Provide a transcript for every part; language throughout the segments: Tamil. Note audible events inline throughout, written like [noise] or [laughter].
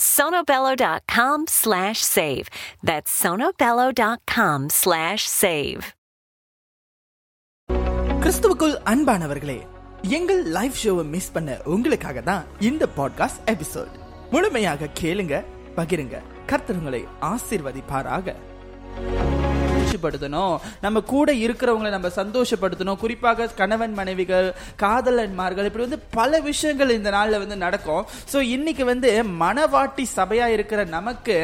sonobello.com slash save. That's sonobello.com slash save. கிறிஸ்துவுக்குள் அன்பானவர்களே எங்கள் லைவ் ஷோவை மிஸ் பண்ண உங்களுக்காக தான் இந்த பாட்காஸ்ட் எபிசோட் முழுமையாக கேளுங்க பகிருங்க கர்த்தருங்களை ஆசீர்வதிப்பாராக சந்தோஷப்படுத்தணும். நம்ம கூட இருக்கிறவங்களை நம்ம சந்தோஷப்படுத்தணும். குறிப்பாக கணவன் மனைவிகள் காதலன்மார்கள் இப்படி வந்து பல விஷயங்கள் இந்த நாள்ல வந்து நடக்கும். ஸோ இன்னைக்கு வந்து மனவாட்டி சபையா இருக்கிற நமக்கு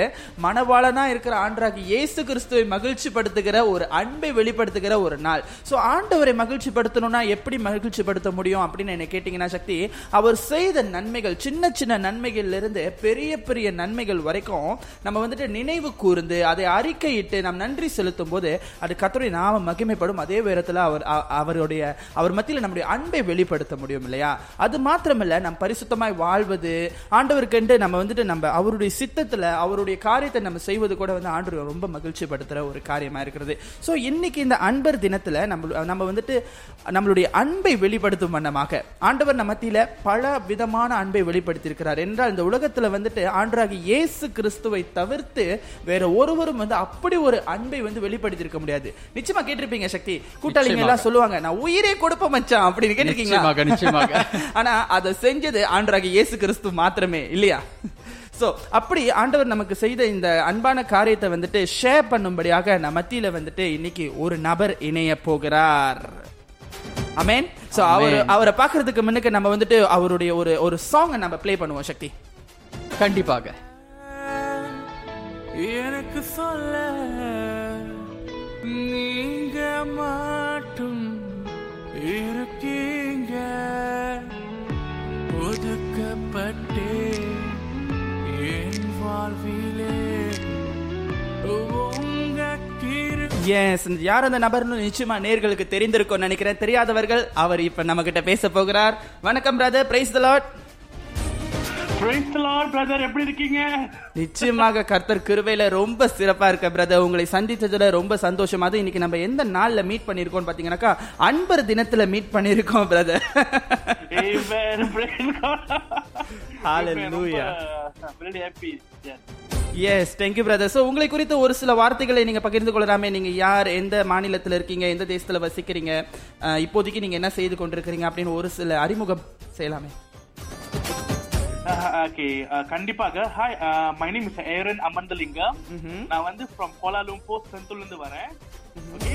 மனவாளனா இருக்கிற ஆண்டாகி இயேசு கிறிஸ்துவை மகிழ்ச்சி படுத்துகிற ஒரு அன்பை வெளிப்படுத்துகிற ஒரு நாள். ஸோ ஆண்டவரை மகிழ்ச்சி படுத்தணும்னா எப்படி மகிழ்ச்சி படுத்த முடியும் அப்படின்னு என்ன கேட்டீங்கன்னா சக்தி அவர் செய்த நன்மைகள் சின்ன சின்ன நன்மைகள்ல இருந்து பெரிய பெரிய நன்மைகள் வரைக்கும் நம்ம வந்துட்டு நினைவு கூர்ந்து அதை அறிக்கையிட்டு நாம் நன்றி செலுத்தும் போது அது கத்தருடைய நாம மகிமைப்படும். அதே நேரத்தில் அவர் அ- அவருடைய அவர் மத்தியில் நம்முடைய அன்பை வெளிப்படுத்த முடியும் இல்லையா? அது மாத்திரமல்ல நம் பரிசுத்தமாய் வாழ்வது ஆண்டவருக்கென்று நம்ம வந்துட்டு நம்ம அவருடைய சித்தத்தில் அவருடைய காரியத்தை நம்ம செய்வது கூட வந்து ஆண்டவர் ரொம்ப மகிழ்ச்சி படுத்துற ஒரு காரியமா இருக்கிறது. ஸோ இன்னைக்கு இந்த அன்பர் தினத்துல நம்ம நம்ம வந்துட்டு நம்மளுடைய அன்பை வெளிப்படுத்தும் வண்ணமாக ஆண்டவர் நம்ம மத்தியில் பல விதமான அன்பை வெளிப்படுத்தியிருக்கிறார். என்றால் இந்த உலகத்துல வந்துட்டு ஆண்டராகி இயேசு கிறிஸ்துவை தவிர்த்து வேற ஒருவரும் வந்து அப்படி ஒரு அன்பை வந்து வெளிப்படுத்தியிருக்க முடியாது. நிச்சயமா கேட்டிருப்பீங்க சக்தி. கூட்டாளிங்க எல்லாம் சொல்லுவாங்க நான் உயிரே கொடுப்ப மச்சான் அப்படின்னு கேட்டிருக்கீங்களா? நிச்சயமாக. [laughs] ஆனா அதை செஞ்சது ஆண்டராகி இயேசு கிறிஸ்து மாத்திரமே இல்லையா? சோ அப்படி ஆண்டவர் நமக்கு செய்த இந்த அன்பான காரியத்தை வந்துட்டு ஷேர் பண்ணும்படியாக நம்ம மத்தியில வந்துட்டு இன்னைக்கு ஒரு நபர் இணைய போகிறார். அமேன் சோ அவர். அவரை பார்க்கிறதுக்கு முன்னுக்கு நம்ம வந்துட்டு அவருடைய ஒரு ஒரு சாங் நம்ம ப்ளே பண்ணுவோம் சக்தி. கண்டிப்பாக. எனக்கு சொல்ல மாட்டும் இருக்கீங்க. ஒதுக்கப்பட்டே என் வாழ்விலே எஸ் யார் அந்த நபர்னு நிச்சயமா நேர்களுக்கு தெரிந்திருக்கும் நினைக்கிறேன். தெரியாதவர்கள் அவர் இப்ப நம்ம கிட்ட பேச போகிறார். வணக்கம் பிரதர் பிரைஸ் த லாட் எப்படி இருக்கீங்க? நிச்சயமாக கர்த்தர் கிருபையில ரொம்ப சிறப்பா இருக்க பிரதர் உங்களை சந்தித்ததுல ரொம்ப சந்தோஷம். அது இன்னைக்கு நம்ம எந்த நாள்ல மீட் பண்ணிருக்கோம் பாத்தீங்கன்னாக்கா அன்பர் தினத்துல மீட் பண்ணிருக்கோம் brother uh, really happy. Yes. Yes thank you brother so உங்களை குறித்து ஒரு சில வார்த்தைகளை நீங்க பகிர்ந்து கொள்ளலாமே. நீங்க யார் எந்த மாநிலத்துல இருக்கீங்க எந்த தேசத்துல வசிக்கிறீங்க இப்போதைக்கு நீங்க என்ன செய்து கொண்டிருக்கிறீங்க அப்படின்னு ஒரு சில அறிமுகம் செய்யலாமே. Uh, [laughs] okay, uh, கண்டிப்பாக. Hi my name is Aaron Amirthalingam நான் வந்து ஃப்ரம் கோலாலும்பூர் செந்தூர்ல இருந்து வரேன். ஓகே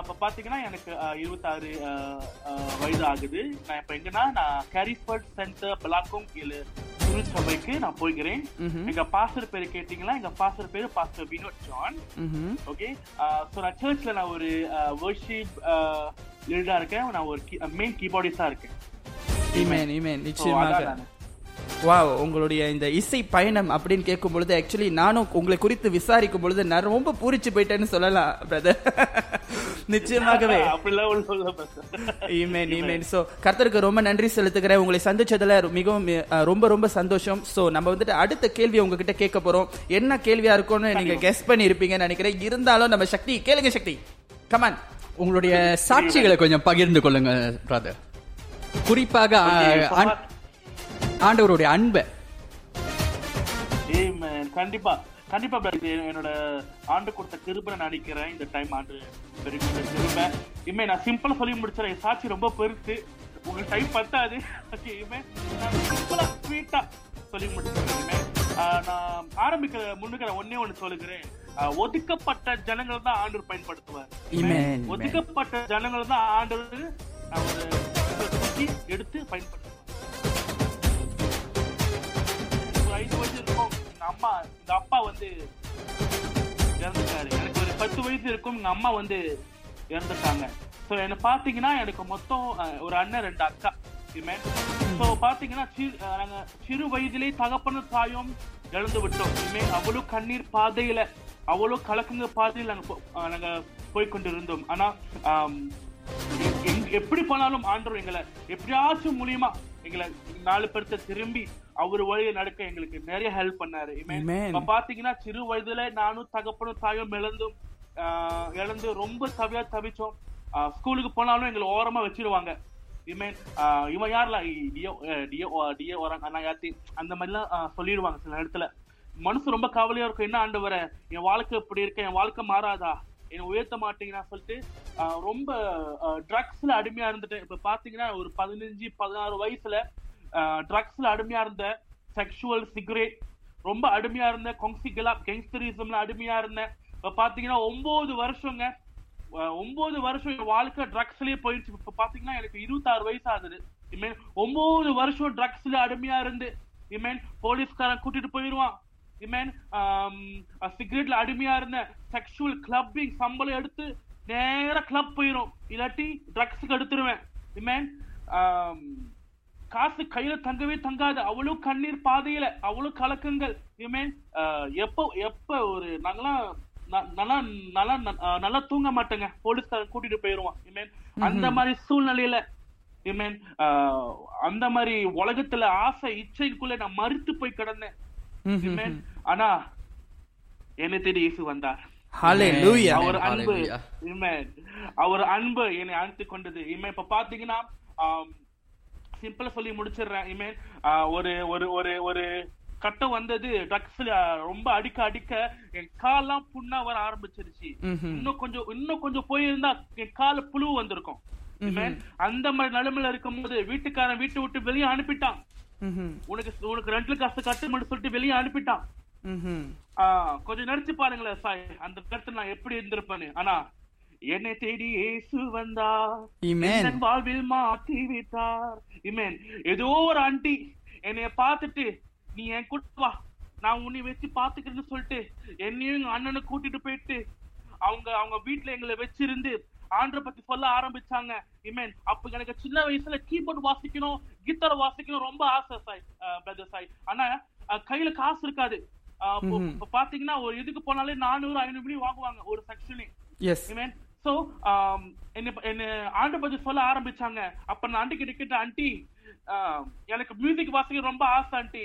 இப்ப பாத்தீங்கன்னா எனக்கு uh, இருபத்தாறு uh, uh, வயது ஆகுது. நான் இப்ப எங்கன்னா நான் கேரிஸ்பர்ட் சென்டர் பலாக்கும் கீழே திருச்சபைக்கு நான் போய்கிறேன் எங்க பாஸ்டர் பேரு கேட்டீங்களா? எங்க பாஸ்டர் பேரு pastor Vinod John okay so நான் சர்ச்ல நான் ஒரு வர்ஷிப் லீடரா இருக்கேன். நான் ஒரு மெயின் கீபோர்டிஸ்டா இருக்கேன். நிச்சயமாக. வாவ் உங்களுடைய இந்த இசை பயணம் அப்படின்னு கேட்கும் பொழுது ஆக்சுவலி நானும் உங்களை குறித்து விசாரிக்கும் பொழுது நான் ரொம்ப பூரிச்சு போயிட்டேன்னு சொல்லலாம் பிரதர் [laughs] நிச்சயமாகவே. ஈமேன் ஈமேன் சோ கர்த்தருக்கு ரொம்ப நன்றி செலுத்துகிறேன். உங்களை சந்திச்சதுல மிகவும் ரொம்ப ரொம்ப சந்தோஷம். சோ நம்ம வந்துட்டு அடுத்த கேள்வி உங்ககிட்ட கேட்க போறோம். என்ன கேள்வியா இருக்கும்னு நீங்க கெஸ் பண்ணி இருப்பீங்கன்னு நினைக்கிறேன். இருந்தாலும் நம்ம சக்தி கேளுங்க சக்தி. கமான் உங்களுடைய சாட்சிகளை கொஞ்சம் பகிர்ந்து கொள்ளுங்க பிரதர் குறிப்பாக ஆண்டவருடைய அன்பை. கண்டிப்பா கண்டிப்பா என்னோட ஆண்டு கொடுத்த கிருபை நான் நினைக்கிறேன். இந்த டைம் ஆண்டு பெரிய கிருபை. இனிமே நான் சிம்பிளா சொல்லி முடிச்சிடறேன். சாட்சி ரொம்ப பெருசு. உங்களுக்கு டைம் பத்தாது. ஓகே இனிமே நான் சிம்பிளா ஸ்வீட்டா சொல்லி முடிச்சிடறேன். இனிமே நான் ஆரம்பிக்கிற முன்னுக்கு நான் ஒன்னே ஒண்ணு சொல்லுகிறேன். ஒதுக்கப்பட்ட ஜனங்கள் தான் ஆண்டவர் பயன்படுத்துவார். ஒதுக்கப்பட்ட ஜனங்கள் தான் ஆண்டவர் எடுத்து பயன்படுத்துவார். ஐந்து வயசு இருக்கும் எங்க அம்மா எங்க அப்பா வந்து இறந்துட்டாரு. எனக்கு ஒரு பத்து வயசு இருக்கும் எங்க அம்மா வந்து இறந்துட்டாங்க. ஸோ என்ன பாத்தீங்கன்னா எனக்கு மொத்தம் ஒரு அண்ணன் ரெண்டு அக்கா. ஸோ பாத்தீங்கன்னா சிறு நாங்கள் சிறு வயதிலே தகப்பன தாயும் இழந்து விட்டோம். இனிமே அவ்வளோ கண்ணீர் பாதையில அவ்வளோ கலக்குங்க பாதையில் நாங்கள் நாங்கள் அஹ், நாங்க போய் கொண்டிருந்தோம். எப்படி போனாலும் ஆண்டவர் எங்களை எப்படியாச்சும் மூலியமா எங்களை நாலு பேர்த்த திரும்பி அவர் வழியை நடக்க எங்களுக்கு நிறைய ஹெல்ப் பண்ணாரு. பாத்தீங்கன்னா சிறு வயதுல நானும் தகப்பனும் தாயும் இழந்தும் இழந்து ரொம்ப தவியா தவிச்சோம். ஸ்கூலுக்கு போனாலும் எங்களை ஓரமா வச்சிருவாங்க. இமேன் இவன் யார்ல? இ- டியோ டியோ டியோ வராங்க அண்ணா யாத்தி அந்த மாதிரிலாம் சொல்லிடுவாங்க சில இடத்துல மனசு ரொம்ப கவலையா இருக்கும். என்ன ஆண்டு வர என் வாழ்க்கை இப்படி இருக்கு என் வாழ்க்கை மாறாதா? என்னை உயர்த்த மாட்டீங்கன்னா சொல்லிட்டு ரொம்ப ட்ரக்ஸ்ல அடிமையா இருந்துட்டேன். இப்ப பாத்தீங்கன்னா ஒரு பதினஞ்சு பதினாறு வயசுல ட்ரக்ஸ்ல அடிமையா இருந்த செக்ஷுவல் சிகரெட் ரொம்ப அடிமையா இருந்தேன் கொங்சிகலா கெங்ஸ்டரிசம்ல அடிமையா இருந்தேன் இப்போ பாத்தீங்கன்னா ஒன்பது வருஷங்க அஹ் ஒன்பது வருஷம் என் வாழ்க்கை ட்ரக்ஸ்லயே போயிடுச்சு. இப்ப பாத்தீங்கன்னா எனக்கு இருபத்தாறு வயசு ஆகுது இமேன் ஒன்பது வருஷம் ட்ரக்ஸ்ல அடிமையா இருந்து இமேன் போலீஸ்காரன் கூட்டிட்டு போயிருவான். இமேன் சிகரெட்ல அடிமையா இருந்தேன் செக்ஷுவல் கிளப்பிங் சம்பளம் எடுத்து நேரா கிளப் போயிரும். இல்லாட்டி ட்ரக்ஸுக்கு எடுத்துருவேன். இமேன் காசு கையில தங்கவே தங்காது. அவ்வளவு கண்ணீர் பாதையில அவ்வளவு கலக்கங்கள். இமேன் எப்போ எப்ப ஒரு நாங்கெல்லாம் ந- நல்லா நல்லா நல்லா தூங்க மாட்டேங்க. போலீஸ்காரன் கூட்டிட்டு போயிருவான். இமேன் அந்த மாதிரி சூழ்நிலையில இமேன் அந்த மாதிரி உலகத்துல ஆசை இச்சைக்குள்ள நான் மறுத்து போய் கிடந்தேன். இமேன் ஆனா என்னை தேடி இயேசு வந்தார். Hallelujah. அவர் அன்பு. Amen. அவர் அன்பு என்னை அழைத்து கொண்டது. இமே இப்ப பாத்தீங்கன்னா சிம்பிளா சொல்லி முடிச்சிடுறேன். இமே ஒரு ஒரு ஒரு ஒரு கட்டம் வந்தது. ட்ரக்ஸ்ல ரொம்ப அடிக்க அடிக்க என் கால்லாம் புண்ணா வர ஆரம்பிச்சிருச்சு. இன்னும் கொஞ்சம் இன்னும் கொஞ்சம் போயிருந்தா என் கால புழு வந்திருக்கும். அந்த மாதிரி நிலைமையில இருக்கும்போது வீட்டுக்காரன் வீட்டை விட்டு வெளியே அனுப்பிட்டான். உனக்கு உனக்கு ரெண்டு காசு கட்டுமென்னு சொல்லிட்டு வெளியே அனுப்பிட்டான். கொஞ்சம் நினைச்சு பாருங்களேன் சாய். அந்த நேரத்துல நான் எப்படி இருந்திருப்பேன்னு. ஆனா என்னை தேடி இயேசு வந்தா வாழ்வில் மாற்றி விட்டார் இமேன் ஏதோ ஒரு ஆண்டி என்னைய பார்த்துட்டு நீ என் கூட வா. நான் உன்னை வச்சு பாத்துக்கிறேன்னு சொல்லிட்டு என்னையும் எங்க அண்ணனை கூட்டிட்டு போயிட்டு அவங்க அவங்க வீட்டுல எங்களை வச்சிருந்து ஆண்டரை பத்தி சொல்ல ஆரம்பிச்சாங்க. இமேன் அப்ப எனக்கு சின்ன வயசுல கீபோர்டு வாசிக்கணும் கிட்டார் வாசிக்கணும் ரொம்ப ஆசை சாய் பிரதர் சாய். ஆனா கையில காசு இருக்காது. பாத்தீங்கன்னா ஒரு இதுக்கு போனாலே நானூறு ஐநூறு மணி வாங்குவாங்க ஒரு செக்ஷனே Yes. So, um, என்ன என்ன ஆண்டை பத்தி சொல்ல ஆரம்பிச்சாங்க. அப்ப நான் ஆண்டி கிட்ட கேட்ட ஆண்டி எனக்கு மியூசிக் வாசிக்க ரொம்ப ஆசை ஆண்டி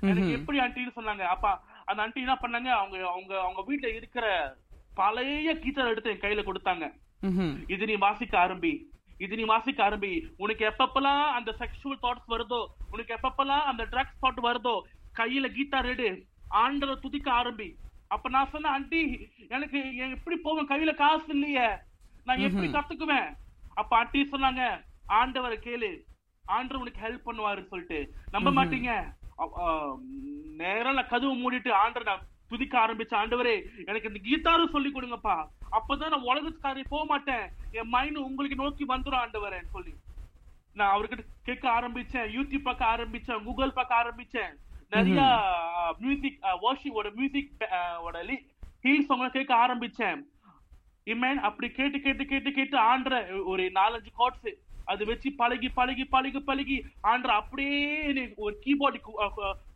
எனக்கு. எப்படி ஆண்டின்னு சொன்னாங்க. அப்ப அந்த ஆண்டி என்ன பண்ணாங்க? அவங்க அவங்க அவங்க வீட்டுல இருக்கிற பழைய கீச்சர் எடுத்து என் கையில கொடுத்தாங்க. இது நீ வாசிக்க ஆரம்பி. இது நீ வாசிக்க ஆரம்பி. உனக்கு எப்பப்பெல்லாம் அந்த செக்ஷுவல் தாட்ஸ் வருதோ உனக்கு எப்பப்பெல்லாம் அந்த ட்ரக்ஸ் தாட் வருதோ கையில கீட்டார் எடு. ஆண்டரை துதிக்க ஆரம்பி. அப்ப நான் சொன்னேன் ஆண்டி எனக்கு எப்படி போவேன் கையில காசு இல்லையே. நான் எப்படி கத்துக்குவேன்? அப்ப ஆண்டி சொன்னாங்க ஆண்டவரை கேளு. ஆண்டவர் உனக்கு ஹெல்ப் பண்ணுவாருன்னு சொல்லிட்டு. நம்ப மாட்டீங்க. அ- ஆ, நேரா நான் கதவு மூடிட்டு ஆண்டரை நான் துதிக்க ஆரம்பிச்ச ஆண்டவரே எனக்கு இந்த கீதாரும் சொல்லி கொடுங்கப்பா. அப்பதான் நான் உலகத்துக்காரி போக மாட்டேன். என் மைண்ட் உங்களுக்கு நோக்கி வந்துரும் ஆண்டவரேன்னு சொல்லி. நான் அவர்கிட்ட கேட்க ஆரம்பிச்சேன் யூடியூப் பார்க்க ஆரம்பிச்சேன் கூகுள் பார்க்க ஆரம்பிச்சேன். நிறைய மியூசிக் வாஷிங்கோட மியூசிக் ஓட ஹீல் சாங் கேட்க ஆரம்பிச்சேன். இமேன் அப்படி கேட்டு கேட்டு கேட்டு கேட்டு ஆண்ட ஒரு நாலஞ்சு கார்ட்ஸ் அது வச்சு பழகி பழகி பழகி பழகி ஆண்ட அப்படியே ஒரு கீபோர்டு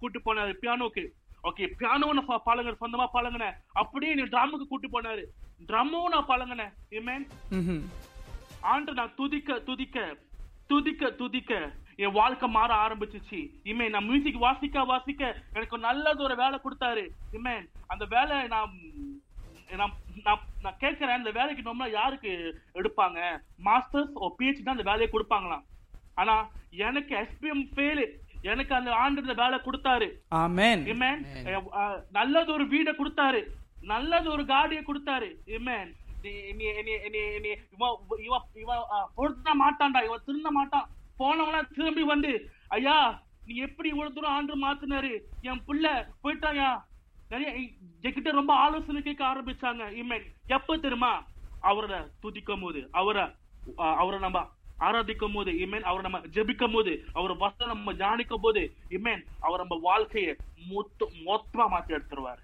கூட்டு போனாரு பியானோக்கு ஓகே பியானோ நான் பழங்க சொந்தமா பழங்கினேன் அப்படியே நீ ட்ரம்முக்கு கூட்டு போனாரு. ட்ரம்மும் நான் பழங்கினேன் இமேன். ஆண்டு நான் துதிக்க துதிக்க துதிக்க துதிக்க என் வாழ்க்கை மாற ஆரம்பிச்சிச்சு. இமே நான் மியூசிக் வாசிக்க வாசிக்க எனக்கு நல்லது ஒரு வேலை கொடுத்தாரு. இமே அந்த வேலை நான் நான் நான் கேட்கிறேன் இந்த வேலைக்கு நம்ம யாருக்கு எடுப்பாங்க? மாஸ்டர்ஸ் ஓ பிஹெச் தான் அந்த வேலையை கொடுப்பாங்களாம். ஆனா எனக்கு எஸ்பிஎம் ஃபெயிலு எனக்கு அந்த ஆண்டு வேலை கொடுத்தாரு. நல்லது ஒரு வீட கொடுத்தாரு. நல்லது ஒரு காடியை கொடுத்தாரு. நீ- இவன் இவன் இவன் பொருத்த மாட்டான்டா இவன் திருந்த மாட்டான். போனவனா திரும்பி வந்து ஐயா நீ எப்படி இவ்வளவு தூரம் ஆண்டு மாத்தினாரு? என் புள்ள போயிட்டாயா? நிறைய என்கிட்ட ரொம்ப ஆலோசனை கேட்க ஆரம்பிச்சாங்க. இமேன் எப்ப தெரியுமா? அவரை துதிக்கும் போது அவரை அவரை நம்ம ஆராதிக்கும் போது இமேன் அவரை நம்ம ஜெபிக்கும் போது அவர் வசனம் நம்ம தியானிக்கும் போது இமேன் அவர் நம்ம வாழ்க்கையை மொத்த மொத்தமா மாத்தி எடுத்துருவாரு.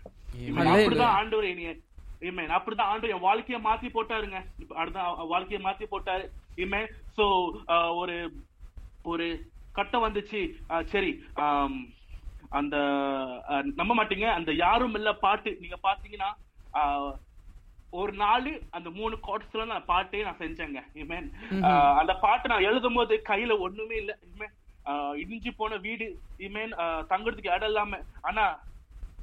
அப்படிதான் ஆண்டவர் என்னைய Amen. அப்படிதான் ஆண்டவர் என் வாழ்க்கைய மாத்தி போட்டாருங்க. அடுத்த வாழ்க்கைய மாத்தி போட்டாரு. இமேன் சோ ஒரு ஒரு கட்டம் வந்துச்சு. சரி அந்த நம்ப மாட்டீங்க. அந்த யாரும் இல்ல பாட்டு. நீங்க பாத்தீங்கன்னா ஒரு நாள் அந்த மூணு கோட்ஸ்ல நான் பாட்டே நான் செஞ்சேங்க. இமேன் அந்த பாட்டு நான் எழுதும் போது கையில ஒண்ணுமே இல்ல. இமேன் இடிஞ்சு போன வீடு. இமேன் தங்குறதுக்கு இடம் இல்லாம. ஆனா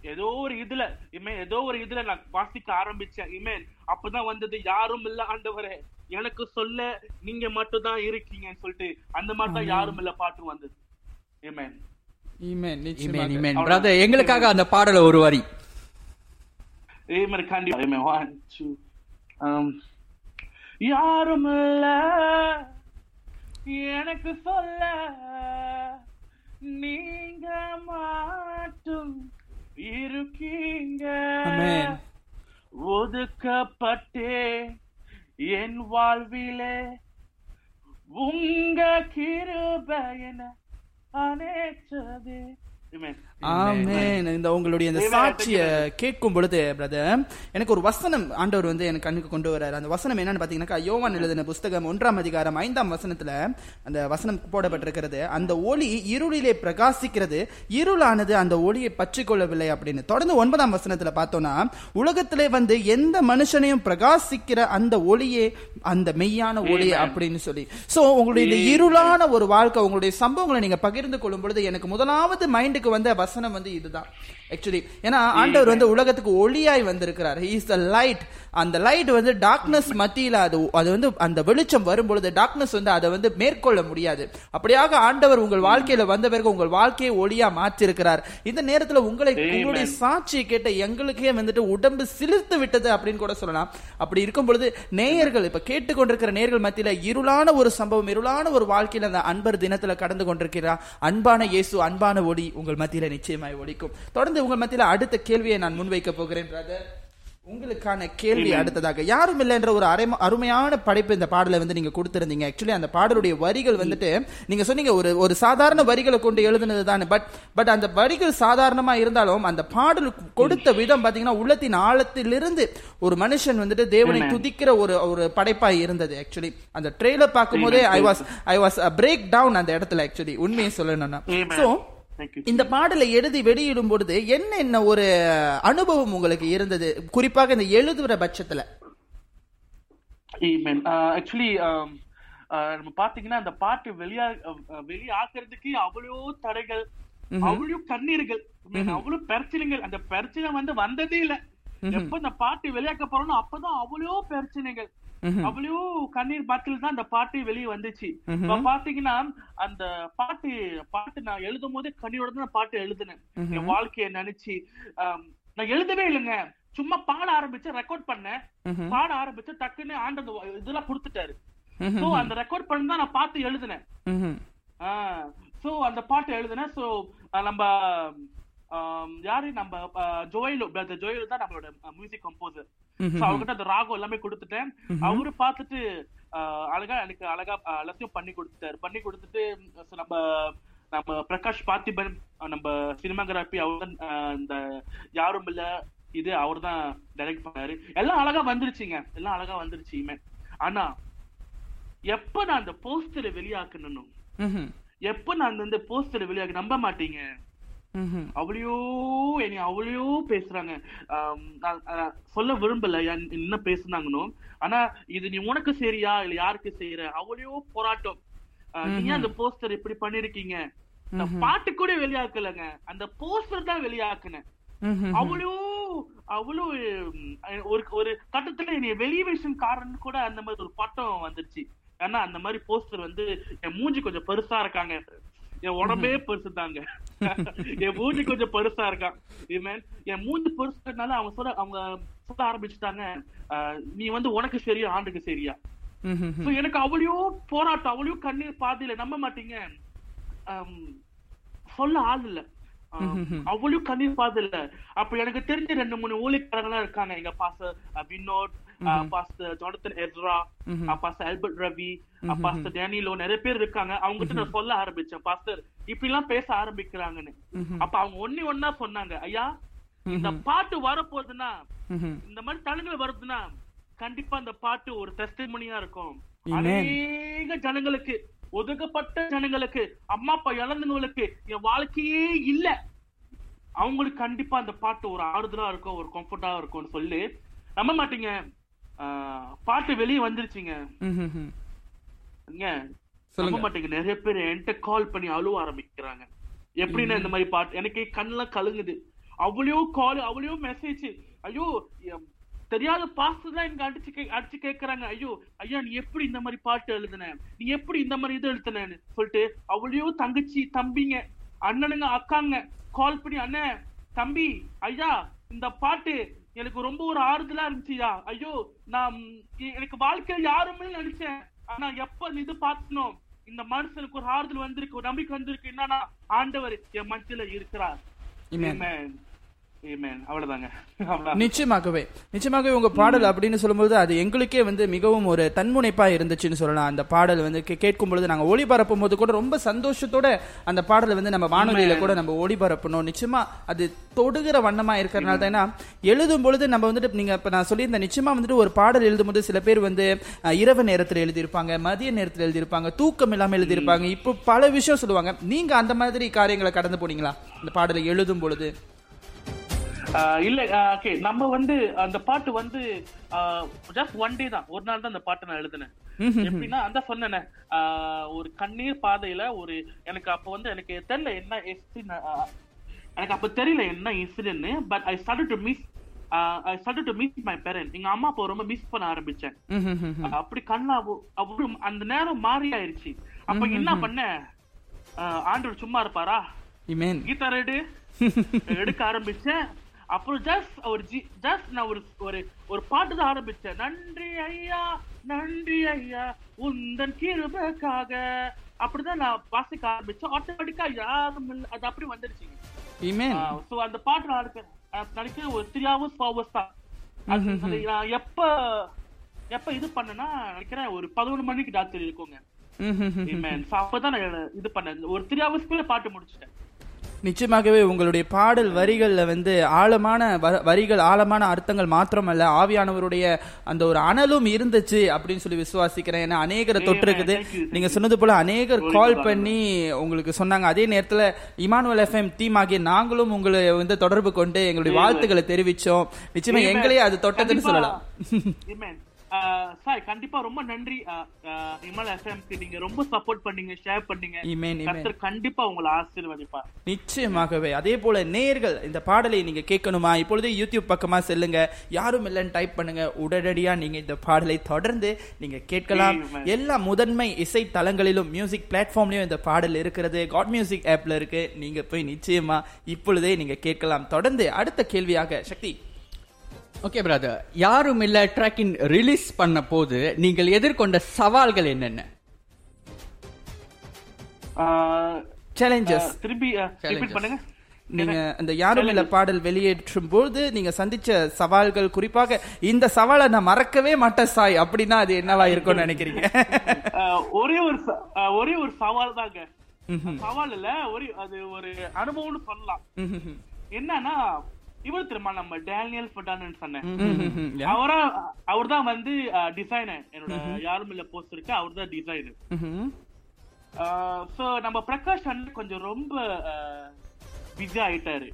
ஏதோ ஒரு இதுல இமேன் ஏதோ ஒரு இதுல நான் வாசிக்க ஆரம்பிச்சேன். இமேன் அப்பதான் வந்தது யாரும் இல்ல ஆண்டவரே. எனக்கு சொல்ல நீங்க மட்டும் தான் இருக்கீங்கன்னு சொல்லிட்டு அந்த மாதிரி தான் யாரும் இல்ல பாட்டு வந்தது. பிரதர் எங்களுக்காக அந்த பாடல ஒரு வரி. Um, யாரும் இல்ல எனக்கு சொல்ல நீங்க மட்டும் இருக்கீங்க. ஒதுக்கப்பட்டே என் வாழ்விலே உங்க கிருபை என அனைத்தது ஆமென் இந்த உங்களுடைய இந்த. சாட்சிய கேட்கும் பொழுது பிரதர் எனக்கு ஒரு வசனம் ஆண்டவர் வந்து எனக்கு கண்ணுக்கு கொண்டு வராரு அந்த வசனம் என்னன்னு பாத்தீங்கன்னா யோவான் எழுதின புஸ்தகம் ஒன்றாம் அதிகாரம் ஐந்தாம் வசனத்துல அந்த வசனம் போடப்பட்டிருக்கிறது. அந்த ஒளி இருளிலே பிரகாசிக்கிறது. இருளானது அந்த ஒளியை பற்றி கொள்ளவில்லை அப்படின்னு. தொடர்ந்து ஒன்பதாம் வசனத்துல பார்த்தோம்னா உலகத்திலே வந்து எந்த மனுஷனையும் பிரகாசிக்கிற அந்த ஒளியே அந்த மெய்யான ஒளி. அப்படின்னு சொல்லி. சோ உங்களுடைய இந்த இருளான ஒரு வாழ்க்கை உங்களுடைய சம்பவங்களை நீங்க பகிர்ந்து கொள்ளும் பொழுது எனக்கு முதலாவது வந்த வசனம் வந்து இதுதான். ஆக்சுவலி ஏன்னா ஆண்டவர் வந்து உலகத்துக்கு ஒளியாய் வந்திருக்கிறார். இஸ் த லைட் அந்த லைட் வந்து டார்க்னஸ் மத்தியில அது அது வந்து அந்த வெளிச்சம் வரும் பொழுது டார்க்னஸ் வந்து அதை வந்து மேற்கொள்ள முடியாது. அப்படியாக ஆண்டவர் உங்கள் வாழ்க்கையில வந்த பிறகு உங்கள் வாழ்க்கையை ஒளியா மாற்றிருக்கிறார். இந்த நேரத்துல உங்களை உங்களுடைய சாட்சியை கேட்ட எங்களுக்கே வந்துட்டு உடம்பு சிலிர்த்து விட்டது அப்படின்னு கூட சொல்லலாம். அப்படி இருக்கும் பொழுது நேயர்கள் இப்ப கேட்டுக்கொண்டிருக்கிற நேயர்கள் மத்தியில இருளான ஒரு சம்பவம் இருளான ஒரு வாழ்க்கையில அந்த அன்பர் தினத்துல கடந்து கொண்டிருக்கிறார். அன்பான இயேசு அன்பான ஒளி உங்கள் மத்தியில நிச்சயமாய் ஒலிக்கும். தொடர்ந்து உங்கள் மத்தியில அடுத்த கேள்வியை நான் முன்வைக்க போகிறேன் பிரதர் உங்களுக்கான கேள்வி அடுத்ததாக யாரும் இல்லை என்ற ஒரு அரை அருமையான படைப்பு இந்த பாடலை வந்து நீங்க கொடுத்திருந்தீங்க. ஆக்சுவலி அந்த பாடலுடைய வரிகள் வந்துட்டு நீங்க சொன்னீங்க ஒரு ஒரு சாதாரண வரிகளை கொண்டு எழுதுனது தானே பட் பட் அந்த வரிகள் சாதாரணமா இருந்தாலும் அந்த பாடல் கொடுத்த விதம் பாத்தீங்கன்னா உள்ளத்தின் ஆழத்திலிருந்து ஒரு மனுஷன் வந்துட்டு தேவனை துதிக்கிற ஒரு ஒரு படைப்பா இருந்தது ஆக்சுவலி அந்த ட்ரெய்லர் பார்க்கும் போதே I was I was break down அந்த இடத்துல ஆக்சுவலி உண்மையை சொல்லணும்னா. Amen. இந்த பாடலை எழுதி வெளியிடும் பொழுது என்ன என்ன ஒரு அனுபவம் உங்களுக்கு இருந்தது? குறிப்பாக இந்த எழுதுற பட்சத்துல. Amen. Uh, actually, um, uh, நம்ம பாத்தீங்கன்னா அந்த பாட்டு வெளியா அஹ், வெளியாக்குறதுக்கு அவ்வளோ தடைகள் அவ்வளோ கண்ணீர்கள் அவ்வளோ பிரச்சனைகள். அந்த பிரச்சனை வந்து வந்ததே இல்ல. எப்ப இந்த பாட்டு வெளியாக்க போறோம்னோ அப்பதான் அவ்வளோ பிரச்சனைகள். அவ்வளோ கண்ணீர் பாட்டில் தான் அந்த பாட்டு வெளியே வந்துச்சு. இப்ப பாத்தீங்கன்னா அந்த பாட்டு பாட்டு நான் எழுதும் போதே கண்ணீரோட தான் பாட்டு எழுதுனேன். என் வாழ்க்கைய நினைச்சு நான் எழுதவே இல்லைங்க. சும்மா பாட ஆரம்பிச்சு ரெக்கார்ட் பண்ணேன். பாட ஆரம்பிச்சு டக்குன்னு ஆண்டு அந்த இதெல்லாம் கொடுத்துட்டாரு. சோ அந்த ரெக்கார்ட் பண்ணி தான் நான் பார்த்து எழுதினேன். சோ அந்த பாட்டு எழுதினேன். சோ நம்ம யாரு? நம்ம ஜோயல் பிரதர் ஜோயல் தான் நம்மளோட மியூசிக் கம்போசர் அவர்கிட்ட அந்த ராகம் எல்லாமே கொடுத்துட்டேன். அவரு பார்த்துட்டு அழகா எனக்கு அழகா எல்லாத்தையும் பண்ணி கொடுத்துட்டாரு. பண்ணி கொடுத்துட்டு நம்ம நம்ம பிரகாஷ் பார்த்திபன் நம்ம சினிமாகிராபி அவர் தான் இந்த யாரும் இல்ல இது அவர் தான் டைரக்ட் பண்ணாரு. எல்லாம் அழகா வந்துருச்சுங்க. எல்லாம் அழகா வந்துருச்சு இமே ஆனா எப்ப நான் அந்த போஸ்டரை வெளியாக்கணும் எப்ப நான் அந்த போஸ்டரை வெளியாக்க நம்ப மாட்டீங்க? அவ்வளையோ என்னை அவ்வளையோ பேசுறாங்க. சொல்ல விரும்பல. என்- என்ன பேசுனாங்கன்னு ஆனா இது நீ உனக்கு சரியா? இல்ல யாருக்கு செய்யற? அவ்வளையோ போராட்டம். நீ அந்த போஸ்டர் இப்படி பண்ணிருக்கீங்க? இந்த பாட்டு கூட வெளியாக்கலங்க. அந்த போஸ்டர் தான் வெளியாக்குனேன் அவ்வளோ அவ்வளோ ஒரு ஒரு கட்டத்துல என்னைய வெளிவேஷன் காரன் கூட அந்த மாதிரி ஒரு பட்டம் வந்துருச்சு. ஏன்னா அந்த மாதிரி போஸ்டர் வந்து என் மூஞ்சி கொஞ்சம் பெருசா இருக்காங்க. என் உடம்பே பெருசு தாங்க என் மூஞ்சி கொஞ்சம் பெருசா இருக்கான். என் மூஞ்சி பெருசுனால அவங்க சொல்ல அவங்க சொல்ல ஆரம்பிச்சுட்டாங்க நீ வந்து உனக்கு சரியா ஆண்டுக்கு சரியா? எனக்கு அவ்வளோ போராட்டம் அவ்வளோ கண்ணீர் பாதையில நம்ப மாட்டீங்க. சொல்ல ஆள் இல்ல. அவ்வளவு கண்ணீர் பாதல்ல அப்ப எனக்கு தெரிஞ்ச ரெண்டு மூணு ஊழியக்காரங்களா இருக்காங்க. எங்க pastor Vinod pastor Jonathan Ezra pastor Albert Ravi pastor Danilo நிறைய பேர் இருக்காங்க. அவங்க கிட்ட நான் சொல்ல ஆரம்பிச்சேன். பாஸ்டர் இப்படி எல்லாம் பேச ஆரம்பிக்கிறாங்கன்னு. அப்ப அவங்க ஒண்ணு ஒன்னா சொன்னாங்க. ஐயா இந்த பாட்டு வரப்போகுதுன்னா இந்த மாதிரி தளங்கள் வருதுன்னா கண்டிப்பா அந்த பாட்டு ஒரு டெஸ்டிமனியா இருக்கும். அநேக ஜனங்களுக்கு ஒதுக்கப்பட்ட ஜனங்களுக்கு அம்மா அப்பா இழந்தவங்களுக்கு என் வாழ்க்கையே இல்ல. அவங்களுக்கு கண்டிப்பா அந்த பாட்டு ஒரு ஆறுதலா இருக்கும் ஒரு கம்ஃபர்டா இருக்கும்னு சொல்லி. நம்ப மாட்டீங்க? பாட்டு வெளியே வந்துருச்சுங்க. நம்ப மாட்டீங்க நிறைய பேர் என்கிட்ட கால் பண்ணி அழுவ ஆரம்பிக்கிறாங்க. எப்படின்னா இந்த மாதிரி பாட்டு எனக்கு கண்ணெல்லாம் கலுங்குது. அவ்வளோ கால் அவ்வளோ மெசேஜ் ஐயோ தெரியாத பாஸ்டர் தான் எனக்கு அடிச்சு அடிச்சு கேக்குறாங்க. ஐயோ ஐயா நீ எப்படி இந்த மாதிரி பாட்டு எழுதுன? நீ எப்படி இந்த மாதிரி இது எழுதுனேன்னு சொல்லிட்டு அவ்வளோ தங்கச்சி தம்பிங்க அண்ணனுங்க அக்காங்க கால் பண்ணி அண்ணன் தம்பி ஐயா இந்த பாட்டு எனக்கு ரொம்ப ஒரு ஆறுதலா இருந்துச்சுயா ஐயோ நான் எனக்கு வாழ்க்கையில யாருமே நினைச்சேன் ஆனா எப்ப இது பார்த்தனோ இந்த மனுஷனுக்கு ஒரு ஆறுதல் வந்திருக்கு ஒரு நம்பிக்கை வந்திருக்கு. என்னன்னா ஆண்டவர் என் மனசுல இருக்கிறார். நிச்சயமாகவே. நிச்சயமாகவே உங்க பாடல் அப்படின்னு சொல்லும்போது அது எங்களுக்கே வந்து மிகவும் ஒரு தன்முனைப்பா இருந்துச்சுன்னு சொல்லலாம். அந்த பாடல் வந்து கேட்கும் பொழுது நாங்க ஒளிபரப்பும் போது கூட ரொம்ப சந்தோஷத்தோட அந்த பாடலை வந்து நம்ம வானொலியில கூட நம்ம ஒளிபரப்பணும் நிச்சயமா அது தொடுகிற வண்ணமா இருக்கிறனால தான் எழுதும் பொழுது நம்ம வந்துட்டு நீங்க இப்ப நான் சொல்லியிருந்தேன் நிச்சயமா வந்துட்டு ஒரு பாடல் எழுதும் போது சில பேர் வந்து இரவு நேரத்தில் எழுதியிருப்பாங்க மதிய நேரத்தில் எழுதியிருப்பாங்க தூக்கம் இல்லாம எழுதியிருப்பாங்க. இப்போ பல விஷயம் சொல்லுவாங்க. நீங்க அந்த மாதிரி காரியங்களை கடந்து போனீங்களா? இந்த பாடலை எழுதும் பொழுது? இல்ல ஓகே நம்ம வந்து அந்த பாட்டு வந்து ஜஸ்ட் ஒன் டே தான். ஒரு நாள் தான் அந்த பாட்டு நான் எழுதினேன். எப்படின்னா அந்த சொன்னேனே ஒரு கண்ணீர் பாதையில ஒரு எனக்கு அப்ப வந்து எனக்கு தெரியல என்ன எனக்கு அப்ப தெரியல என்ன incident but I start to miss I start to miss my parent எங்க அம்மா அப்பா ரொம்ப மிஸ் பண்ண ஆரம்பிச்சேன். அப்படி கண்ணா அவரு அந்த நேரம் மாறி ஆயிருச்சு. அப்ப என்ன பண்ண? ஆண்டவர் சும்மா இருப்பாரா? கீதார் எடு [laughs] எடுக்க ஆரம்பிச்சேன். அப்புறம் ஜஸ்ட் ஒரு ஜி ஜஸ்ட் நான் ஒரு ஒரு ஒரு பாட்டு தான் ஆரம்பிச்சேன். நன்றி ஐயா நன்றி ஐயா உந்தன் கிருபைக்காக. அப்படிதான் நான் வாசிக்க ஆரம்பிச்சேன். ஆட்டோமேட்டிக்கா யாரும் இல்ல அது அப்படி வந்துருச்சுங்க சோ அந்த பாட்டு நான் எடுக்கிறேன் நினைக்கிறேன் ஒரு த்ரீ ஹவர்ஸ் ஃபோர் ஹவர்ஸ் தான். அது நான் எப்ப எப்ப இது பண்ணேன்னா நினைக்கிறேன் ஒரு பதினொன்று மணிக்கு டாக்டர் இருக்குங்க. அப்பதான் நான் இது பண்ணேன். ஒரு த்ரீ ஹவர்ஸ்க்குள்ள பாட்டு முடிச்சிட்டேன். நிச்சயமாகவே உங்களுடைய பாடல் வரிகள்ல வந்து ஆழமான வரிகள் ஆழமான அர்த்தங்கள் மாத்திரமல்ல ஆவியானவருடைய அந்த ஒரு அனலும் இருந்துச்சு அப்படின்னு சொல்லி விசுவாசிக்கிறேன் ஏன்னா அநேகரை thank நீங்க. சொன்னது போல அநேகர் கால். பண்ணி உங்களுக்கு சொன்னாங்க அதே நேரத்துல இமானுவல் எஃப்எம் டீம் ஆகிய நாங்களும் உங்களை வந்து தொடர்பு கொண்டு எங்களுடைய. வாழ்த்துக்களை தெரிவிச்சோம் நிச்சயமா. எங்களையே அது தொட்டதுன்னு. சொல்லலாம் சாய் கண்டிப்பா ரொம்ப நன்றி. இமல் எஃப்எம்க்கு நீங்க ரொம்ப சப்போர்ட் பண்ணீங்க ஷேர் பண்ணீங்க. கண்டிப்பா உங்களை ஆசீர்வதிப்பார். நிச்சயமாகவே. அதே போல நேர்கள் இந்த பாடலை நீங்க கேட்கணுமா? இப்பொழுது யூடியூப் பக்கமா செல்லுங்க. யாரும் இல்லைன்னு டைப் பண்ணுங்க. உடனடியா நீங்க இந்த பாடலை தொடர்ந்து நீங்க கேட்கலாம். எல்லா முதன்மை இசை தளங்களிலும் மியூசிக் பிளாட்ஃபார்ம்லயும் இந்த பாடல் இருக்கிறது. காட் மியூசிக் ஆப்ல இருக்கு. நீங்க போய் நிச்சயமா இப்பொழுதே நீங்க கேட்கலாம். தொடர்ந்து அடுத்த கேள்வியாக சக்தி. ஓகே பிரதர் யாரும் இல்ல ட்ராக்கின் ரிலீஸ் பண்ண போது நீங்கள் எதிர்கொண்ட சவால்கள் என்னென்ன? Challenges repeat Challenges. பண்ணுங்க. நீங்க இந்த யாரும் இல்ல பாடல் வெளியேற்றும் போது நீங்க சந்திச்ச சவால்கள் குறிப்பாக இந்த சவாலை நான் மறக்கவே மாட்டேன் சாய். அப்படின்னா அது என்னவா இருக்கும்னு நினைக்கிறீங்க? [laughs] ஒரே ஒரு ஒரே ஒரு சவால் தாங்க. சவால் இல்ல ஒரு அது ஒரு அனுபவம்னு சொல்லலாம். என்னன்னா இவர் தெரியுமா? நம்ம டேனியல் ஃபட்டான்னு சொன்னேன் அவரா அவர் தான் வந்து டிசைனர் என்னோட யாரும் இல்ல போஸ்ட் இருக்கு. அவர் தான் டிசைனர் சோ நம்ம பிரகாஷ் அண்ணன் கொஞ்சம் ரொம்ப பிஸி ஆயிட்டாரு.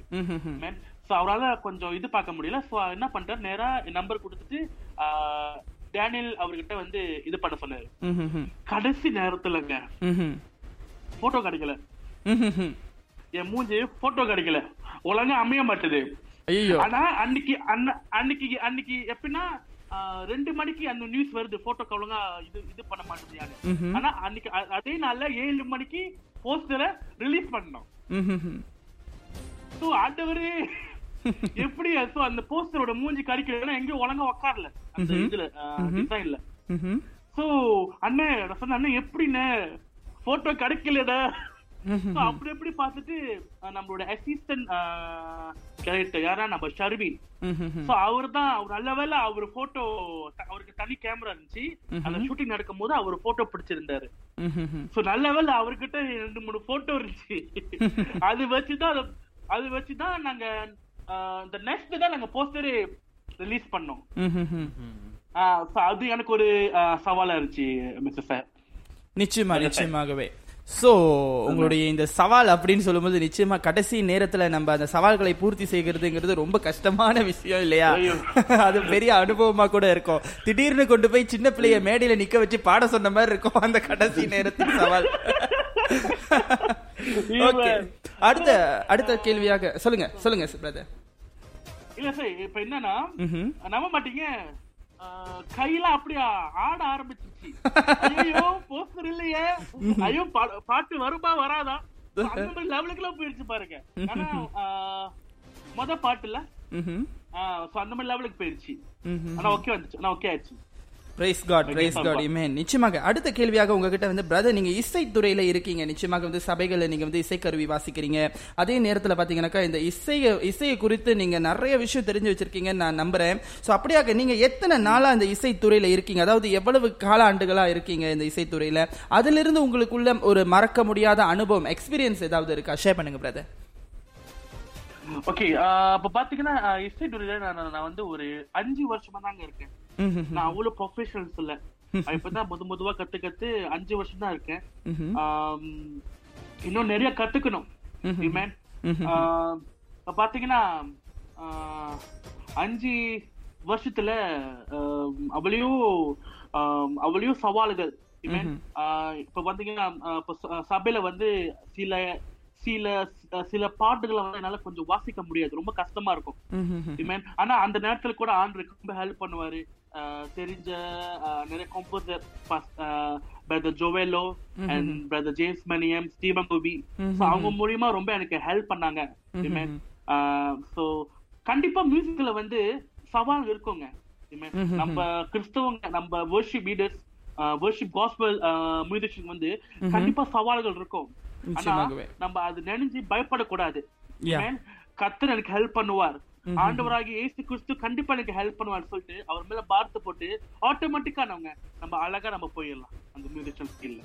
சோ அவரால கொஞ்சம் இது பார்க்க முடியல. சோ என்ன பண்ணிட்டாரு? நேரா நம்பர் கொடுத்துட்டு டேனியல் அவர்கிட்ட வந்து இது பண்ண சொன்னாரு. கடைசி நேரத்துலங்க போட்டோ கிடைக்கல. என் மூஞ்சி போட்டோ கிடைக்கல. ஒழுங்கா அமைய மாட்டுது. ஆனா அன்னைக்கு அன்ன- அன்னைக்கு அன்னைக்கு எப்படின்னா ரெண்டு மணிக்கு அந்த நியூஸ் வருது போட்டோக்கு ஒழுங்கா இது இது பண்ண மாட்டேது ஆனா அன்னைக்கு அதே நாள்ல ஏழு மணிக்கு போஸ்டரை ரிலீஸ் பண்ணோம். சோ ஆண்டவரே [laughs] எப்படி சோ அந்த போஸ்டரோட மூஞ்சி கடிக்கலன்னா எங்கேயும் ஒழுங்கா உக்காரல அந்த இதுல டிசைன்ல சோ அண்ணே நான் சொன்னேன் அண்ணே எப்படிண்ணே போட்டோ கிடைக்கலடா? அப்படி எப்படி பார்த்துட்டு அஹ், நம்மளோட அசிஸ்டன்ட் கேரக்டர் யாரா? நம்ம ஷர்வின். சோ அவர் தான் அவர் நல்ல வேளை அவர் போட்டோ அவருக்கு தனி கேமரா இருந்துச்சு. அந்த ஷூட்டிங் நடக்கும் போது அவர் போட்டோ பிடிச்சிருந்தாரு. சோ நல்ல வேளை அவர்கிட்ட ரெண்டு மூணு போட்டோ இருந்துச்சு. [laughs] அது வச்சுதான் அது- வச்சுதான் நாங்க இந்த நெக்ஸ்ட் தான் நாங்க போஸ்டரே ரிலீஸ் பண்ணோம். அது எனக்கு ஒரு சவாலா இருந்துச்சு மிஸ்டர் சார். நிச்சயமா நிச்சயமாகவே. சோ உங்களுடைய இந்த சவால் அப்படின்னு சொல்லும்போது நிச்சயமா கடைசி நேரத்துல நம்ம அந்த சவால்களை பூர்த்தி செய்கிறதுங்கிறது ரொம்ப கஷ்டமான விஷயம் இல்லையா. [laughs] அது பெரிய அனுபவமா கூட இருக்கும். திடீர்னு கொண்டு போய் சின்ன பிள்ளைய மேடையில நிக்க வச்சு பாட சொன்ன மாதிரி இருக்கும் அந்த கடைசி நேரத்தின் சவால். [laughs] ஓகே அடுத்த அடுத்த கேள்வியாக சொல்லுங்க சொல்லுங்க பிரதர் இல்ல சார் இப்ப என்னன்னா நம்ப மாட்டீங்க. கையெல்லாம் அப்படியே? ஆட ஆரம்பிச்சிருச்சு. ஐயோ போஸ்டர் இல்லையே. ஐயோ பாட்டு வருமா வராதா? அந்த மாதிரி லெவலுக்கு எல்லாம் போயிருச்சு பாருங்க. ஆனா மொத பாட்டுல அந்த மாதிரி லெவலுக்கு போயிருச்சு. ஆனா ஓகே வந்துச்சு. ஆனா ஓகே ஆயிடுச்சு. Praise God praise God amen நிச்சயமாக அடுத்த கேள்வியாக உங்ககிட்ட வந்து பிரதர் நீங்க இசைத்துறையில இருக்கீங்க. நிச்சயமாக வந்து சபைகள்ல நீங்க வந்து இசைக்கருவி வாசிக்கிறீங்க. அதே நேரத்துல பாத்தீங்கன்னாக்கா இந்த இசைய இசையை குறித்து நீங்க நிறைய விஷயம் தெரிஞ்சு வச்சிருக்கீங்கன்னு நான் நம்புறேன். சோ அப்படியாக நீங்க எத்தனை நாளா இந்த இசைத்துறையில இருக்கீங்க? அதாவது எவ்வளவு கால ஆண்டுகளா இருக்கீங்க இந்த இசைத்துறையில அதுல இருந்து உங்களுக்குள்ள ஒரு மறக்க முடியாத அனுபவம் எக்ஸ்பீரியன்ஸ் ஏதாவது இருக்கா? ஷேர் பண்ணுங்க பிரதர் ஓகே அப்ப பாத்தீங்கன்னா இசை துறையில நான் நான் வந்து ஒரு அஞ்சு வருஷமா தாங்க இருக்கேன். நான் அவ்வளவு ப்ரொஃபஷனல்ஸ் இல்ல. இப்பதான் முத முதுவா கத்து கத்து அஞ்சு வருஷம் தான் இருக்கேன். இன்னும் நிறைய கத்துக்கணும். பாத்தீங்கன்னா அஞ்சு வருஷத்துல ஆஹ், அவ்வளையும் சவால்கள். இப்ப பாத்தீங்கன்னா சபையில வந்து சில சில சில பாட்டுகளை வந்து என்னால கொஞ்சம் வாசிக்க முடியாது. ரொம்ப கஷ்டமா இருக்கும். ஆனா அந்த நேரத்துல கூட ஆண்டு ரொம்ப ஹெல்ப் பண்ணுவாரு. தெரிஞ்ச நிறைய composer brother ஜோவேலோ and brother James Maniam Steven Gopi அவங்க மூலியமா ரொம்ப எனக்கு ஹெல்ப் பண்ணாங்க. So கண்டிப்பா மியூசிக்ல வந்து சவால் இருக்குங்க. நம்ம கிறிஸ்தவங்க நம்ம worship leaders worship gospel musician வந்து கண்டிப்பா சவால்கள் இருக்கும். நம்ம அது நினைஞ்சு பயப்படக்கூடாது. கர்த்தர் எனக்கு ஹெல்ப் பண்ணுவார். ஆண்டவராகி இயேசு கிறிஸ்து கண்டிப்பா எனக்கு ஹெல்ப் பண்ணுவார் சொல்லிட்டு அவர் மேல பார்த்து போட்டு ஆட்டோமேட்டிக்கா நம்ம நம்ம அழகா நம்ம போயிடலாம். அந்த மியூசிஷியன் ஸ்கில்ல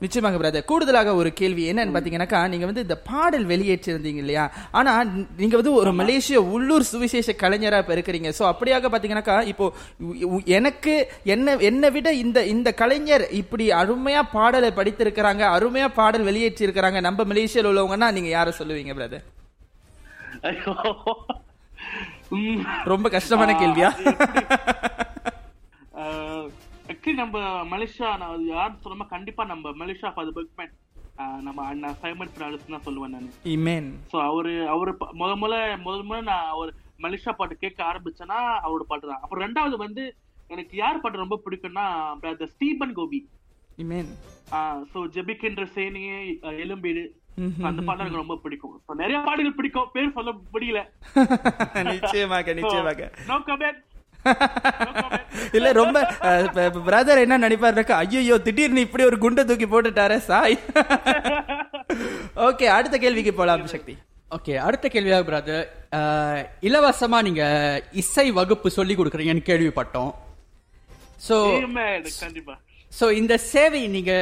நிச்சயமாக பிரதர் கூடுதலாக ஒரு கேள்வி என்னன்னு பாத்தீங்கன்னாக்கா நீங்க வந்து இந்த பாடல் வெளியேற்றிருந்தீங்க இல்லையா? ஆனா நீங்க வந்து ஒரு மலேசிய உள்ளூர் சுவிசேஷ கலைஞரா இப்ப இருக்கிறீங்க சோ அப்படியாக பாத்தீங்கன்னாக்கா இப்போ எனக்கு என்ன என்னை விட இந்த இந்த கலைஞர் இப்படி அருமையா பாடலை படித்திருக்கிறாங்க அருமையா பாடல் வெளியேற்றி இருக்கிறாங்க நம்ம மலேசியால உள்ளவங்கன்னா நீங்க யார சொல்லுவீங்க பிரதர். ரொம்ப கஷ்டமான கேள்வியா? ஆக்சுவலி நம்ம மலேசியா நான் யாருன்னு சொல்லாம கண்டிப்பா நம்ம மலேசியா ஃபார் பர்க்மேன் நம்ம அண்ணா சைமன் பிராலிஸ் தான் சொல்லுவேன் நான். இமேன் சோ அவரு அவரு முத முத முதல் முத நான் அவர் மலேசியா பாட்டு கேட்க ஆரம்பிச்சேன்னா அவரோட பாட்டு தான். அப்புறம் ரெண்டாவது வந்து எனக்கு யார் பாட்டு ரொம்ப பிடிக்கும்னா brother Stephen Gopi Imman so ஜெபிக்கின்ற சேனியே எலும்பீடு. அந்த பாட்டு எனக்கு ரொம்ப பிடிக்கும். So, நிறைய பாடல்கள் பிடிக்கும். பேர் சொல்ல முடியல. [laughs] நிச்சயமாக நிச்சயமாக. [laughs] இல்ல ரொம்ப பிரதர் என்ன நினைப்பாருனாக்கா ஐயோ திடீர்னு இப்படி ஒரு குண்டை தூக்கி போட்டுட்டாரே சாய். [laughs] ஓகே அடுத்த கேள்விக்கு போலாம் சக்தி. ஓகே அடுத்த கேள்வியாக பிரதர் இலவசமா நீங்க இசை வகுப்பு சொல்லி கொடுக்குறீங்கன்னு கேள்விப்பட்டோம். ஸோ கண்டிப்பா. ஸோ இந்த சேவை நீங்க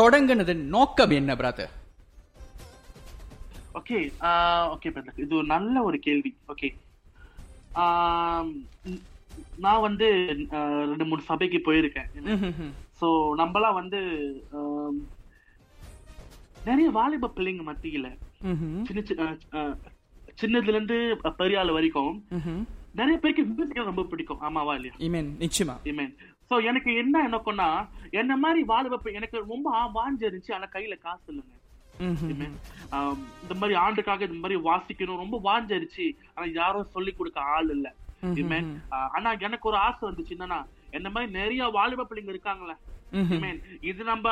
தொடங்குனது நோக்கம் என்ன பிரதர் ஓகே ஓகே பிரதர் இது ஒரு நல்ல ஒரு கேள்வி. ஓகே நான் வந்து ரெண்டு மூணு சபைக்கு போயிருக்கேன். சோ நம்மலாம் வந்து நிறைய வாலிப பிள்ளைங்க மத்தியில சின்ன சின்னதுல இருந்து பெரிய ஆள் வரைக்கும் நிறைய பேருக்கு மியூசிக் ரொம்ப பிடிக்கும். ஆமாவா இல்லையா? இமேன் நிச்சயமா. Amen. சோ எனக்கு என்ன எனக்குன்னா என்ன மாதிரி வாலிப எனக்கு ரொம்ப ஆ- வாஞ்சு இருந்துச்சு ஆனா கையில காசு இல்லைங்க. இந்த மாதிரி ஆண்டுக்காக இந்த மாதிரி வாசிக்கணும் ரொம்ப வாஞ்சிருச்சு ஆனா யாரும் சொல்லி கொடுக்க ஆள் இல்ல. ஆனா எனக்கு ஒரு ஆசை வந்துச்சு. என்னன்னா என்ன மாதிரி நிறைய வாலிப பிள்ளைங்க இருக்காங்களே Amen. இது நம்ம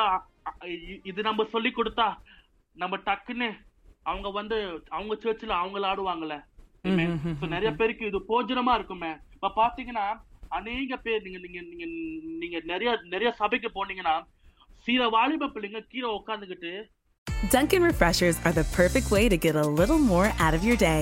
இது நம்ம சொல்லி கொடுத்தா நம்ம டக்குன்னு அவங்க வந்து அவங்க சர்ச்சில் அவங்கள ஆடுவாங்கல்ல. நிறைய பேருக்கு இது போஜனமா இருக்குமே. இப்ப பாத்தீங்கன்னா அநேக பேர் நீங்க நீங்க நீங்க நீங்க நிறைய நிறைய சபைக்கு போனீங்கன்னா சில வாலிப பிள்ளைங்க கீழே உட்காந்துக்கிட்டு Dunkin' Refreshers are the perfect way to get a little more out of your day.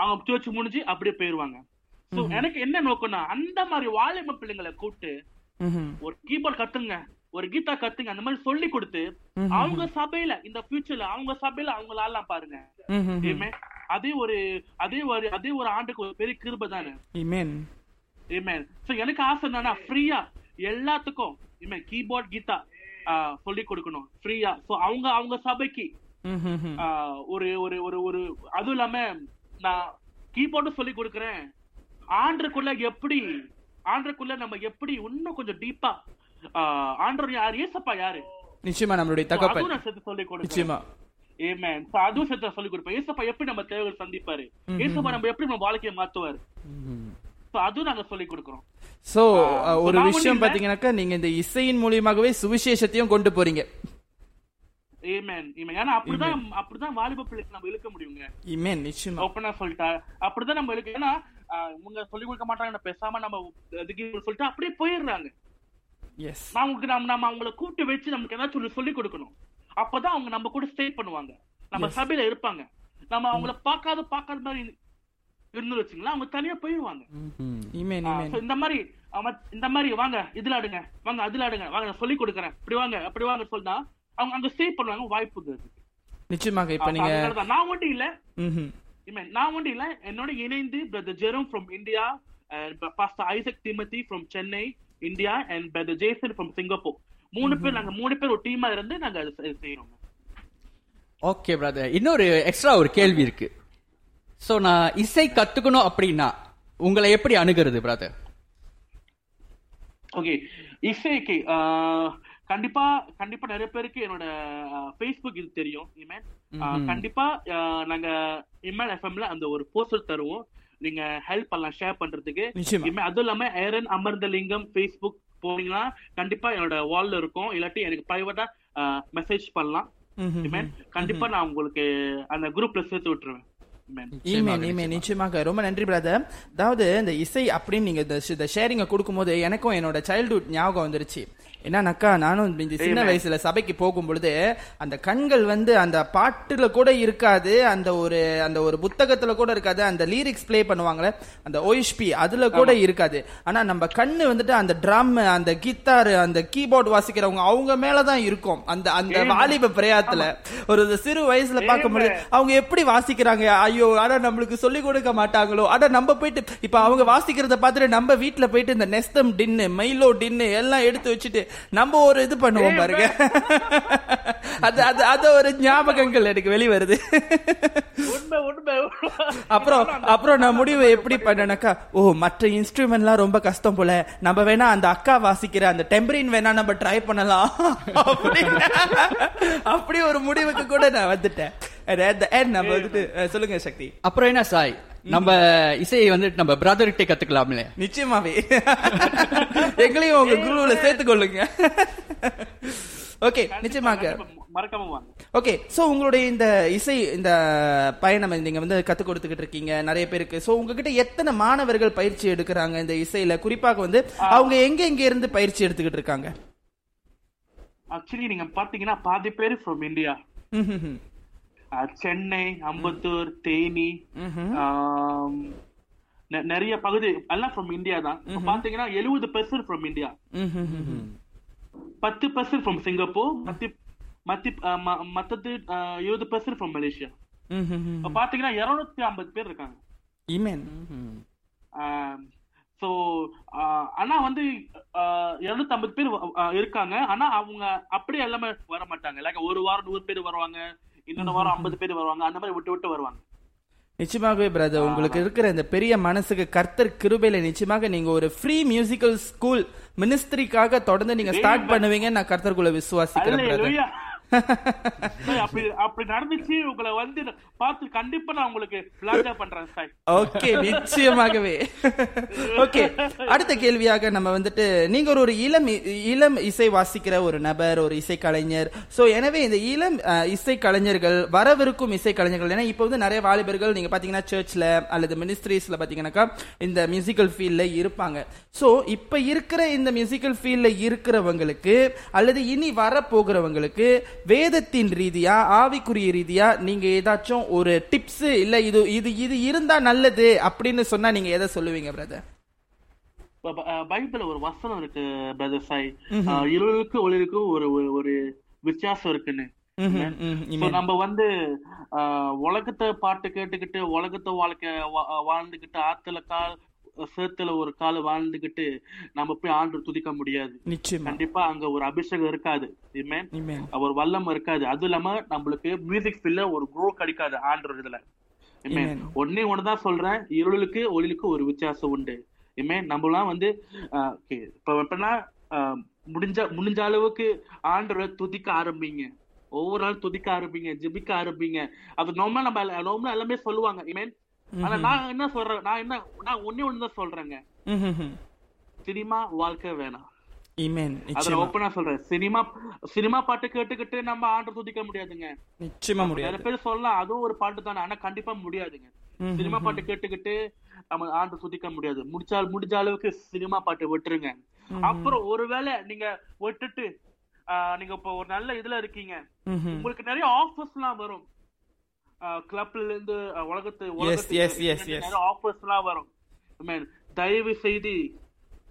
அவங்க சர்ச் முடிஞ்சு அப்படியே போயிருவாங்க. சோ எனக்கு என்ன நோக்கம்னா அந்த மாதிரி வாலிப பிள்ளைங்களை கூப்பிட்டு ஒரு கீபோர்ட் கத்துங்க ஒரு கீதா கத்துங்க அந்த மாதிரி சொல்லி கொடுத்து அவங்க சபையில இந்த ஃபியூச்சர்ல அவங்க சபையில அவங்க ஆடலாம் பாருங்க. அதே ஒரு அதே ஒரு அதே ஒரு ஆண்டுக்கு ஒரு பெரிய கிருபை தானே. எனக்கு ஆசை என்னன்னா ஃப்ரீயா எல்லாத்துக்கும். கீபோர்ட் கீதா சொல்லி கொடுக்கணும். ஃப்ரீயா சோ அவங்க அவங்க சபைக்கு ஒரு ஒரு ஒரு ஒரு அதுவும் இல்லாம நான் கீபோர்டும் சொல்லி கொடுக்கறேன். ஆண்டுக்குள்ள எப்படி ஆண்டுக்குள்ள நம்ம எப்படி இன்னும் கொஞ்சம் டீப்பா ஆண்டர் யார்? ஏசப்பா யாரு? நிச்சயமா நம்மளுடைய தகப்பன். நான் சேர்த்து சொல்லி கொடுக்கிறேன். நிச்சயமா. அதுவும் சேர்த்து சொல்லி கொடுப்பேன். ஏசப்பா எப்படி நம்ம தேவைகள் சந்திப்பாரு? ஏசப்பா நம்ம எப்படி நம்ம வாழ்க்கையை மாத்துவாரு? அதுவும் நாங்க சொல்லி கொடுக்கிறோம். சோ ஒரு விஷயம். பாத்தீங்கன்னாக்கா நீங்க இந்த இசையின் மூலியமாகவே சுவிசேஷத்தையும் கொண்டு போறீங்க. ஏன்னா அப்படிதான் அப்படிதான் வாலிப பிள்ளைக்கு நம்ம இழுக்க முடியுங்க. இமேன் நிச்சயமா. ஓப்பனா சொல்லிட்டா. அப்படிதான் நம்ம இருக்கு ஏன்னா ஆஹ், இவங்க சொல்லி கொடுக்க மாட்டாங்க பேசாம நம்ம இதுக்கு சொல்லிட்டு அப்படியே போயிடுறாங்க. எஸ் நான் உங்களுக்கு நம்ம நம்ம அவங்கள கூப்பிட்டு வச்சு நமக்கு ஏதாச்சும் ஒண்ணு சொல்லி கொடுக்கணும். அப்பதான் அவங்க நம்ம கூட ஸ்டே பண்ணுவாங்க. நம்ம சபையில இருப்பாங்க. நம்ம அவங்கள பார்க்காத பார்க்காத மாதிரி இருந்து வச்சுங்களா அவங்க தனியா போயிடுவாங்க இமேன் so இந்த மாதிரி இந்த மாதிரி வாங்க இதுல ஆடுங்க வாங்க அதுல ஆடுங்க வாங்க நான் சொல்லி கொடுக்குறேன். இப்படி வாங்க அப்படி வாங்க சொன்னா அவங்க அங்க ஸ்டே பண்ணுவாங்க வாய்ப்பு இருக்கு நிச்சயமாக இப்ப நீங்க நான் மட்டும் இல்ல. நான் ஒன்றும் இல்ல. என்னோட இணைந்து brother Jerome from India pastor Isaac Timothy from Chennai India and brother Jason from Singapore மூணு பேர் நாங்க மூணு பேர் ஒரு டீமா இருந்து நாங்க அது செ- செய்றோம். ஓகே பிரதர் இன்னொரு எக்ஸ்ட்ரா ஒரு கேள்வி இருக்கு. சோ நான் இசை கத்துக்கணும் அப்படின்னா உங்களை எப்படி அணுகிறது பிரதர் ஓகே இசைக்கு கண்டிப்பா கண்டிப்பா நிறைய பேருக்கு என்னோட ஃபேஸ்புக் இது தெரியும் இமேன் கண்டிப்பா நாங்க இமேன் எஃப்எம்ல அந்த ஒரு போஸ்டர் தருவோம். நீங்க ஹெல்ப் பண்ணலாம் ஷேர் பண்றதுக்கு. நிச்சயமா. இனிமே அதுவும் இல்லாம ஏரன் அமர்ந்தலிங்கம் ஃபேஸ்புக் போனீங்கன்னா கண்டிப்பா என்னோட வால்ல இருக்கும். இல்லாட்டி எனக்கு பிரைவேட்டா மெசேஜ் பண்ணலாம். கண்டிப்பா நான் உங்களுக்கு அந்த குரூப்ல சேர்த்து விட்டுருவேன். நிச்சயமாக ரொம்ப நன்றி பிரதர் அதாவது இந்த இசை அப்படின்னு நீங்க இந்த ஷேரிங்க கொடுக்கும்போது எனக்கும் என்னோட சைல்ட்ஹுட் ஞாபகம் வந்துருச்சு. என்னன்னாக்கா நானும் இந்த சின்ன. வயசுல சபைக்கு போகும் பொழுது அந்த கண்கள் வந்து அந்த பாட்டுல கூட இருக்காது அந்த ஒரு அந்த ஒரு புத்தகத்துல கூட இருக்காது அந்த லிரிக்ஸ் ப்ளே பண்ணுவாங்களே அந்த ஓஎஸ்பி அதுல கூட இருக்காது. ஆனா நம்ம கண்ணு வந்துட்டு அந்த ட்ரம் அந்த கித்தார் அந்த கீபோர்டு வாசிக்கிறவங்க அவங்க மேலதான் இருக்கும். அந்த அந்த வாலிப பிரயாத்துல. ஒரு சிறு வயசுல பார்க்கும்போது அவங்க எப்படி வாசிக்கிறாங்க? ஐயோ ஆனா நம்மளுக்கு சொல்லி கொடுக்க மாட்டாங்களோ? ஆனா நம்ம போயிட்டு இப்ப அவங்க வாசிக்கிறத பார்த்துட்டு நம்ம வீட்ல போயிட்டு இந்த நெஸ்தம் டின்னு மைலோ டின்னு எல்லாம் எடுத்து வச்சுட்டு நம்ம ஒரு இது பண்ணுவோம் பாருங்க. அது அது அது ஒரு ஞாபகங்கள் எனக்கு வெளிவருது உண்மை உண்மை அப்புறம் அப்புறம் நான் முடிவு எப்படி பண்ணேனாக்கா ஓ மற்ற இன்ஸ்ட்ருமெண்ட்லாம் ரொம்ப கஷ்டம் போல. நம்ம வேணா அந்த அக்கா வாசிக்கிற அந்த டெம்பரின் வேணா நம்ம ட்ரை பண்ணலாம். அப்படி ஒரு முடிவுக்கு கூட நான் வந்துட்டேன். சொல்லுங்க சக்தி. அப்புறம் என்ன சாய்? நம்ம இசையை வந்து நம்ம பிரதர்கிட்ட கத்துக்கலாம்ல. நிச்சயமாவே. [laughs] எங்களையும் உங்க குருவுல சேர்த்துக்கொள்ளுங்க. ஓகே நிச்சயமாக. ஓகே சோ உங்களுடைய இந்த இசை இந்த பயணம் நீங்க வந்து கத்து கொடுத்துக்கிட்டு இருக்கீங்க நிறைய பேருக்கு. சோ உங்ககிட்ட எத்தனை மாணவர்கள் பயிற்சி எடுக்கிறாங்க இந்த இசையில? குறிப்பாக வந்து அவங்க எங்க எங்க இருந்து பயிற்சி எடுத்துக்கிட்டு இருக்காங்க? ஆக்சுவலி நீங்க பாத்தீங்கன்னா பாதி பேர் ஃப்ரம் இந்தியா. சென்னை அம்பத்தூர் தேனி நிறைய பகுதி எல்லாம் ஃப்ரம் இந்தியா தான். பாத்தீங்கன்னா எழுபது பெர்சன்ட் ஃப்ரம் இந்தியா. பத்து பெர்சன்ட் ஃப்ரம் சிங்கப்பூர் மத்தி அஹ், ம- மத்தது இருபது பெர்சன்ட் ஃப்ரம் மலேசியா பாத்தீங்கன்னா இருநூத்தி ஐம்பது பேர் இருக்காங்க. இமேன் ஸோ ஆனா வந்து இருநூத்தி ஐம்பது பேர் இருக்காங்க. ஆனா அவங்க அப்படியே எல்லாமே வர மாட்டாங்க. லைக் ஒரு வாரம் நூறு பேர் வருவாங்க. இன்னொரு வாரம் ஐம்பது பேர் வருவாங்க. அந்த மாதிரி விட்டு விட்டு வருவாங்க. நிச்சயமாகவே பிரதர் உங்களுக்கு இருக்கிற இந்த பெரிய மனசுக்கு கர்த்தர் கிருபையில நிச்சயமாக நீங்க ஒரு ஃப்ரீ மியூசிக்கல் ஸ்கூல் மினிஸ்ட்ரிக்காக தொடர்ந்து நீங்க ஸ்டார்ட் பண்ணுவீங்க நான் கர்த்தருக்குள்ள விசுவாசிக்கிறேன் அப்படி அப்படி நடந்துச்சு உங்களை வந்து பார்த்து கண்டிப்பா நான் உங்களுக்கு பிளாஜா பண்றேன் ஓகே நிச்சயமாகவே. ஓகே அடுத்த கேள்வியாக நம்ம வந்துட்டு நீங்க ஒரு இளம் இளம் இசை வாசிக்கிற ஒரு நபர் ஒரு இசை கலைஞர் சோ எனவே இந்த இளம் இசை கலைஞர்கள் வரவிருக்கும் இசை கலைஞர்கள் ஏன்னா இப்போ வந்து நிறைய வாலிபர்கள் நீங்க பாத்தீங்கன்னா சர்ச்ல அல்லது மினிஸ்ட்ரீஸ்ல பாத்தீங்கன்னாக்கா இந்த மியூசிக்கல் ஃபீல்ட்ல இருப்பாங்க. சோ இப்ப இருக்கிற இந்த மியூசிக்கல் ஃபீல்ட்ல இருக்கிறவங்களுக்கு அல்லது இனி வர போகிறவங்களுக்கு வேதத்தின் ரீதியா ஆவிக்குரிய ரீதியா நீங்க ஏதாச்சும் ஒரு டிப்ஸ் இல்ல இது இது இது இருந்தா நல்லது அப்படின்னு சொன்னா நீங்க எதை சொல்லுவீங்க பிரதர் பைபிள்ல ஒரு வசனம் இருக்கு பிரதர் சாய் இருளுக்கு ஒளிருக்கு ஒரு ஒரு- வித்தியாசம் இருக்குன்னு. நம்ம வந்து உலகத்தை பாட்டு கேட்டுக்கிட்டு உலகத்தை வாழ்க்கை வாழ்ந்துகிட்டு ஆத்துல கால் சேத்துல ஒரு கால் வாழ்ந்துகிட்டு நம்ம போய் ஆண்டு துதிக்க முடியாது. கண்டிப்பா அங்க ஒரு அபிஷேகம் இருக்காது. ஒரு வல்லம் இருக்காது. அது இல்லாம நம்மளுக்கு மியூசிக் ஃபீல்ட்ல ஒரு க்ரோ கிடைக்காது ஆண்டர் இதுல. Amen. ஒன்னே ஒண்ணுதான் சொல்றேன். இருளுக்கு ஒளிலுக்கு ஒரு வித்தியாசம் உண்டு. Amen. நம்மலாம் வந்து இப்ப எப்படின்னா முடிஞ்ச முடிஞ்ச அளவுக்கு ஆண்டரை துதிக்க ஆரம்பிங்க. ஒவ்வொரு நாள் துதிக்க ஆரம்பிங்க ஜெபிக்க ஆரம்பிங்க. அது நார்மலா நம்ம நார்மலா எல்லாமே சொல்லுவாங்க. Amen. ஆனா நான் என்ன சொல்றேன் நான் என்ன நான் ஒன்னே ஒண்ணுதான் சொல்றேங்க. சினிமா வாழ்க்கை வேணாம். ஓப்பனா சொல்றேன். சினிமா சினிமா பாட்டு கேட்டுக்கிட்டு நம்ம ஆண்டு துதிக்க முடியாதுங்க. நிச்சயமா முடியாது. பேர் சொல்லலாம் அதுவும் ஒரு பாட்டு தானே. ஆனா கண்டிப்பா முடியாதுங்க. சினிமா பாட்டு கேட்டுக்கிட்டு நம்ம ஆண்டு துதிக்க முடியாது. முடிச்சால் முடிஞ்ச அளவுக்கு சினிமா பாட்டு விட்டுருங்க. அப்புறம் ஒருவேளை நீங்க விட்டுட்டு நீங்க இப்போ ஒரு நல்ல இதுல இருக்கீங்க. உங்களுக்கு நிறைய ஆஃபர்ஸ் எல்லாம் வரும். கிளப்ல இருந்து உலகத்து உலகத்துக்கு yes, yes, நிறைய yes. ஆஃபர்ஸ் எல்லாம் வரும். Mean, தயவு செய்து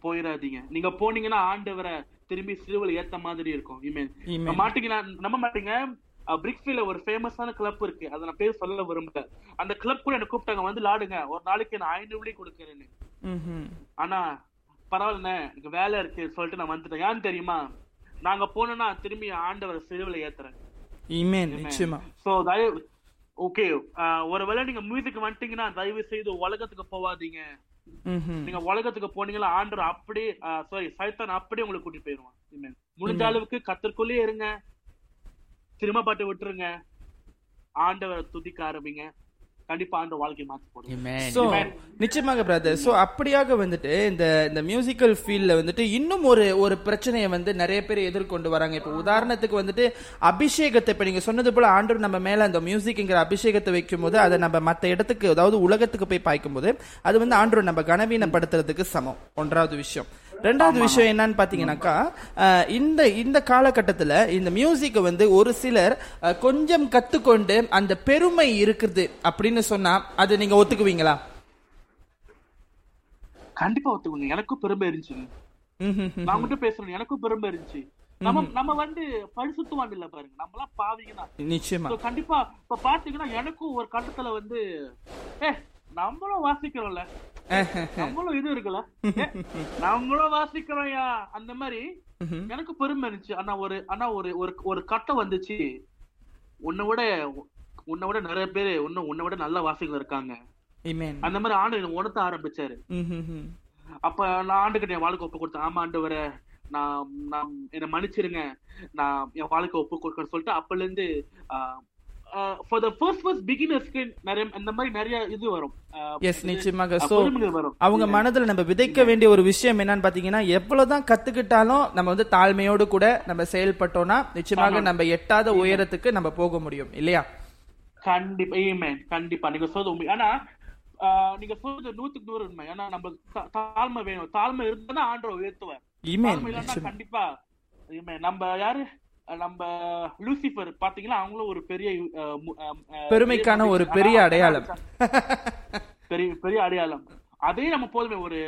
போயிடாதீங்க. நீங்க போனீங்கன்னா ஆண்டவரை திரும்பி சிறுவல் ஏத்த மாதிரி இருக்கும். Amen. மாட்டீங்கன்னா நம்ப மாட்டீங்க. பிரிக்ஸ்ஃபீல்ட்ல ஒரு ஃபேமஸான கிளப் இருக்கு. அதை நான் பேர் சொல்ல விரும்பல. அந்த கிளப் கூட என்ன கூப்பிட்டாங்க. வந்து விளாடுங்க ஒரு நாளைக்கு நான் ஐநூறு வெள்ளி கொடுக்கறேன்னு. ஆனா பரவாயில்லண்ணே. எனக்கு வேலை இருக்கு சொல்லிட்டு நான் வந்துட்டேன். ஏன்னு தெரியுமா? நாங்க போனோம்னா திரும்பி ஆண்டவரை சிறுவில ஏத்துறேன். இமேன் நிச்சயமா. சோ தயவு ஓகே ஒருவேளை நீங்க மியூசிக் வந்துட்டீங்கன்னா தயவு செய்து உலகத்துக்கு போவாதீங்க. நீங்க உலகத்துக்கு போனீங்களா ஆண்டவர் அப்படியே சாரி சைத்தான் அப்படியே உங்களை கூட்டிட்டு போயிருவான். முடிஞ்ச அளவுக்கு கத்தற்குள்ளே இருங்க. சினிமா பாட்டு விட்டுருங்க. ஆண்டவரை துதிக்க ஆரம்பிங்க. கண்டிப்பா ஆண்டவர் வாழ்க்கையை மாத்தி போடுங்க. சோ நிச்சயமாக பிரதர் சோ அப்படியாக வந்துட்டு இந்த இந்த மியூசிக்கல் ஃபீல்ட்ல வந்துட்டு இன்னும் ஒரு ஒரு பிரச்சனையை வந்து நிறைய பேர் எதிர்கொண்டு வராங்க. இப்போ உதாரணத்துக்கு வந்துட்டு அபிஷேகத்தை இப்ப நீங்க சொன்னது போல ஆண்டவர் நம்ம மேல அந்த மியூசிக்ங்கிற அபிஷேகத்தை வைக்கும் போது அதை நம்ம மத்த இடத்துக்கு அதாவது உலகத்துக்கு போய் பாய்க்கும் போது அது வந்து ஆண்டவர் நம்ம கனவீனப்படுத்துறதுக்கு சமம். ஒன்றாவது விஷயம். ரெண்டாவது விஷயம் என்னன்னு பாத்தீங்கன்னாக்கா இந்த இந்த காலகட்டத்துல இந்த மியூசிக்கை வந்து ஒரு சிலர் கொஞ்சம் கத்துக்கொண்டு அந்த பெருமை இருக்குது அப்படின்னு சொன்னா அது நீங்க ஒத்துக்குவீங்களா? கண்டிப்பா ஒத்துக்குங்க எனக்கும் பெருமை இருந்துச்சுங்க நான் மட்டும் பேசுறேன் எனக்கும் பெருமை இருந்துச்சு. நம்ம நம்ம வந்து பரிசுத்துவான் இல்ல பாருங்க. நம்ம எல்லாம் பாவிங்க தான். நிச்சயமா. கண்டிப்பா இப்ப பாத்தீங்கன்னா எனக்கும் ஒரு கட்டத்துல வந்து ஏ நம்மளும் வாசிக்கிறோம்ல. [laughs] நம்மளும் இது இருக்குல்ல? நம்மளும் வாசிக்கிறோம்யா. அந்த மாதிரி எனக்கு பெருமை இருந்துச்சு. ஆனா ஒரு ஆனா ஒரு ஒரு கட்டம் வந்துச்சு. உன்னை விட உன்னை விட நிறைய பேரு இன்னும் உன்னை விட நல்ல வாசிகள் இருக்காங்க. அந்த மாதிரி ஆண்டு உணர்த்த ஆரம்பிச்சாரு. அப்ப நான் ஆண்டுகிட்ட என் வாழ்க்கை ஒப்பு கொடுத்தேன். ஆமா ஆண்டவரே நான் நான் என்னை மன்னிச்சிருங்க. நான் என் வாழ்க்கை ஒப்பு கொடுக்கறேன்னு சொல்லிட்டு அப்பல இருந்து ஃபார் த ஃபர்ஸ்ட் ஃபர்ஸ்ட் பிகினர்ஸ்க்கு நிறைய இந்த மாதிரி நிறைய இது வரும். எஸ் இது, நிச்சயமாக. சோ வரும். அவங்க மனதுல நம்ம விதைக்க வேண்டிய ஒரு விஷயம் என்னன்னு பாத்தீங்கன்னா எவ்வளவுதான் கத்துக்கிட்டாலும் நம்ம வந்து தாழ்மையோடு கூட நம்ம செயல்பட்டோம்னா நிச்சயமாக நம்ம எட்டாத உயரத்துக்கு நம்ம போக முடியும் இல்லையா? கண்டிப்பா ஏமேன் கண்டிப்பா. நீங்க சொல்றது உண்மை. ஆனா ஆஹ் நீங்க சொல்றது நூத்துக்கு நூறு உண்மை. ஏன்னா நம்ம தாழ்மை வேணும். தாழ்மை இருந்தா ஆண்டவர் உயர்த்துவார். கண்டிப்பா. நம்ம யாரு? நம்ம லூசிபர் பாத்தீங்கன்னா அவங்களும் ஒரு பெரிய பெருமைக்கான ஒரு பெரிய அடையாளம். பெரிய பெரிய அடையாளம். அதே நம்ம போதுமே ஒரு